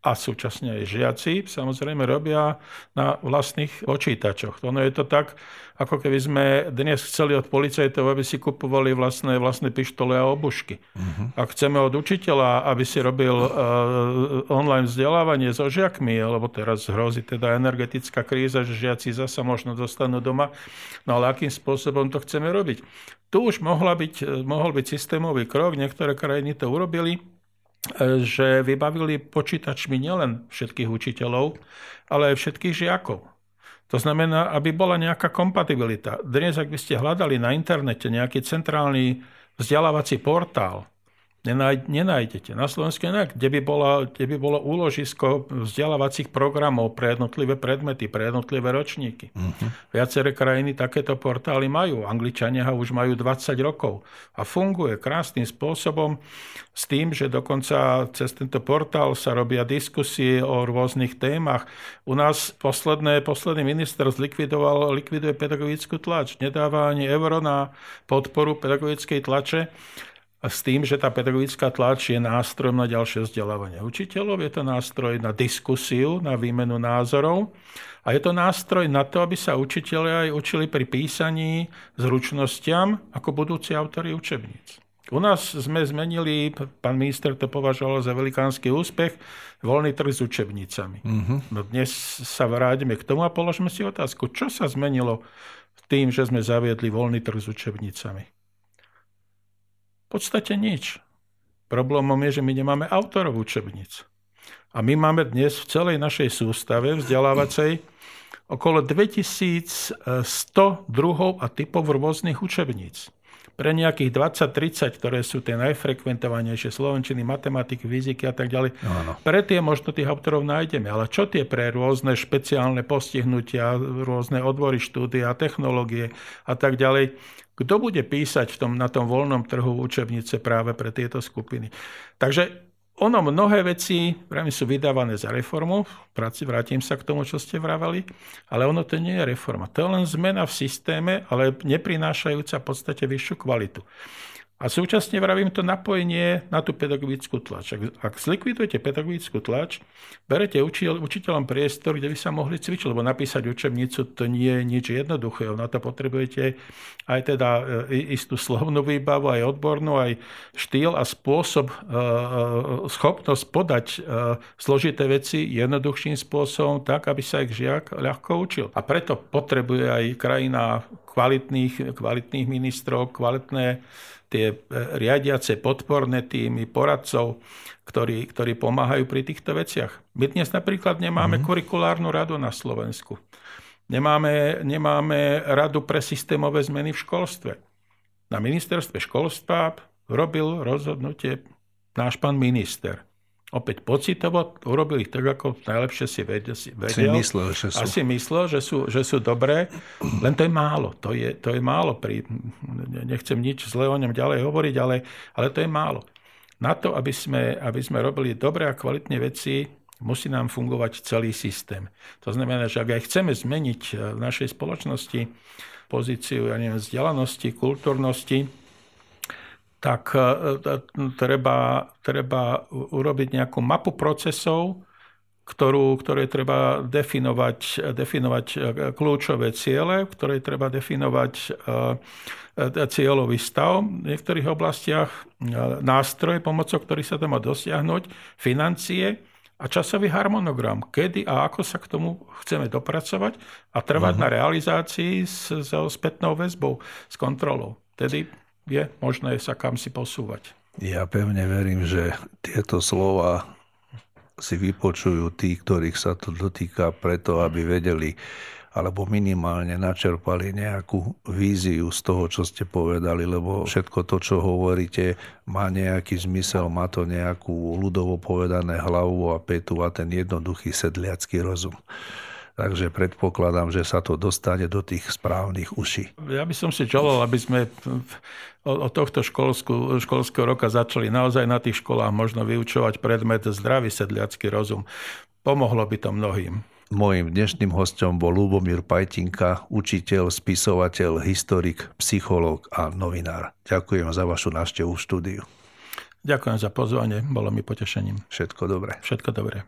a súčasne aj žiaci samozrejme robia na vlastných počítačoch. Ono je to tak, ako keby sme dnes chceli od policajtov, aby si kupovali vlastné, vlastné pištole a obušky. Uh-huh. Ak chceme od učiteľa, aby si robil uh, online vzdelávanie so žiakmi, lebo teraz hrozí teda energetická kríza, že žiaci zasa možno dostanú doma, no ale akým spôsobom to chceme robiť? Tu už mohla byť, mohol byť systémový krok, niektoré krajiny to urobili, že vybavili počítačmi nielen všetkých učiteľov, ale aj všetkých žiakov. To znamená, aby bola nejaká kompatibilita. Dnes, ak by ste hľadali na internete nejaký centrálny vzdelávací portál, nenájdete. Na Slovensku inak, kde by, bola, kde by bolo úložisko vzdelávacích programov pre jednotlivé predmety, pre jednotlivé ročníky. Uh-huh. Viaceré krajiny takéto portály majú. Angličania ho už majú 20 rokov a funguje krásnym spôsobom s tým, že dokonca cez tento portál sa robia diskusie o rôznych témach. U nás posledné, posledný minister zlikvidoval, likviduje pedagogickú tlač. Nedáva ani euro na podporu pedagogickej tlače s tým, že tá pedagogická tlač je nástrojom na ďalšie vzdelávanie učiteľov, je to nástroj na diskusiu, na výmenu názorov a je to nástroj na to, aby sa učiteľia aj učili pri písaní zručnostiam ako budúci autory učebníc. U nás sme zmenili, pán minister to považoval za velikánsky úspech, voľný trh s učebnicami. Uh-huh. No dnes sa vráťme k tomu a položme si otázku, čo sa zmenilo tým, že sme zaviedli voľný trh s učebnicami. Podstate nič. Problémom je, že my nemáme autorov učebnic. A my máme dnes v celej našej sústave vzdelávacej okolo 2100 druhov a typov rôznych učebníc pre nejakých 20-30, ktoré sú tie najfrekventovanejšie, slovenčiny, matematiky, fyziky a tak ďalej, no, no. pre tie možno tých autorov nájdeme. Ale čo tie pre rôzne špeciálne postihnutia, rôzne odbory štúdia, technológie a tak ďalej, kto bude písať v tom, na tom voľnom trhu učebnice práve pre tieto skupiny. Takže ono mnohé veci práve sú vydávané za reformu, vrátim sa k tomu, čo ste vravali, ale ono to nie je reforma. To je len zmena v systéme, ale neprinášajúca v podstate vyššiu kvalitu. A súčasne vravím to napojenie na tú pedagogickú tlač. Ak, ak zlikvidujete pedagogickú tlač, berete učiteľ, učiteľom priestor, kde by sa mohli cvičiť, lebo napísať učebnicu to nie je nič jednoduchého. Na to potrebujete aj teda e, istú slovnú výbavu, aj odbornú, aj štýl a spôsob, e, e, schopnosť podať zložité veci jednoduchším spôsobom, tak, aby sa ich žiak ľahko učil. A preto potrebuje aj krajina kvalitných, kvalitných ministrov, kvalitné tie e, riadiace podporné týmy, poradcov, ktorí, ktorí pomáhajú pri týchto veciach. My dnes napríklad nemáme mm-hmm. kurikulárnu radu na Slovensku. Nemáme, nemáme radu pre systémové zmeny v školstve. Na ministerstve školstva robil rozhodnutie náš pán minister opäť pocitovo, urobil ich tak, ako najlepšie si vedel. Si vedel. Si myslel, že sú. Asi myslel, že sú, že sú dobré, len to je málo. To je, to je málo. Pri, nechcem nič zle o ňom ďalej hovoriť, ale, ale to je málo. Na to, aby sme, aby sme robili dobré a kvalitné veci, musí nám fungovať celý systém. To znamená, že ak aj chceme zmeniť v našej spoločnosti pozíciu ja neviem, vzdelanosti, kultúrnosti, tak e, e, treba, treba urobiť nejakú mapu procesov, ktorú, ktoré treba definovať, definovať e, kľúčové ciele, ktoré treba definovať cieľový stav v niektorých oblastiach, nástroje, pomocou ktorých sa to má dosiahnuť, financie a časový harmonogram, kedy a ako sa k tomu chceme dopracovať a trvať uh-huh. na realizácii s, so spätnou väzbou, s kontrolou. Tedy je možné sa kam si posúvať. Ja pevne verím, že tieto slova si vypočujú tí, ktorých sa to dotýka, preto aby vedeli alebo minimálne načerpali nejakú víziu z toho, čo ste povedali, lebo všetko to, čo hovoríte, má nejaký zmysel, má to nejakú ľudovo povedané hlavu a petu a ten jednoduchý sedliacký rozum takže predpokladám, že sa to dostane do tých správnych uší. Ja by som si želal, aby sme od tohto školskú, školského roka začali naozaj na tých školách možno vyučovať predmet zdravý sedliacký rozum. Pomohlo by to mnohým. Mojím dnešným hostom bol Lubomír Pajtinka, učiteľ, spisovateľ, historik, psychológ a novinár. Ďakujem za vašu návštevu v štúdiu. Ďakujem za pozvanie, bolo mi potešením. Všetko dobré. Všetko dobré.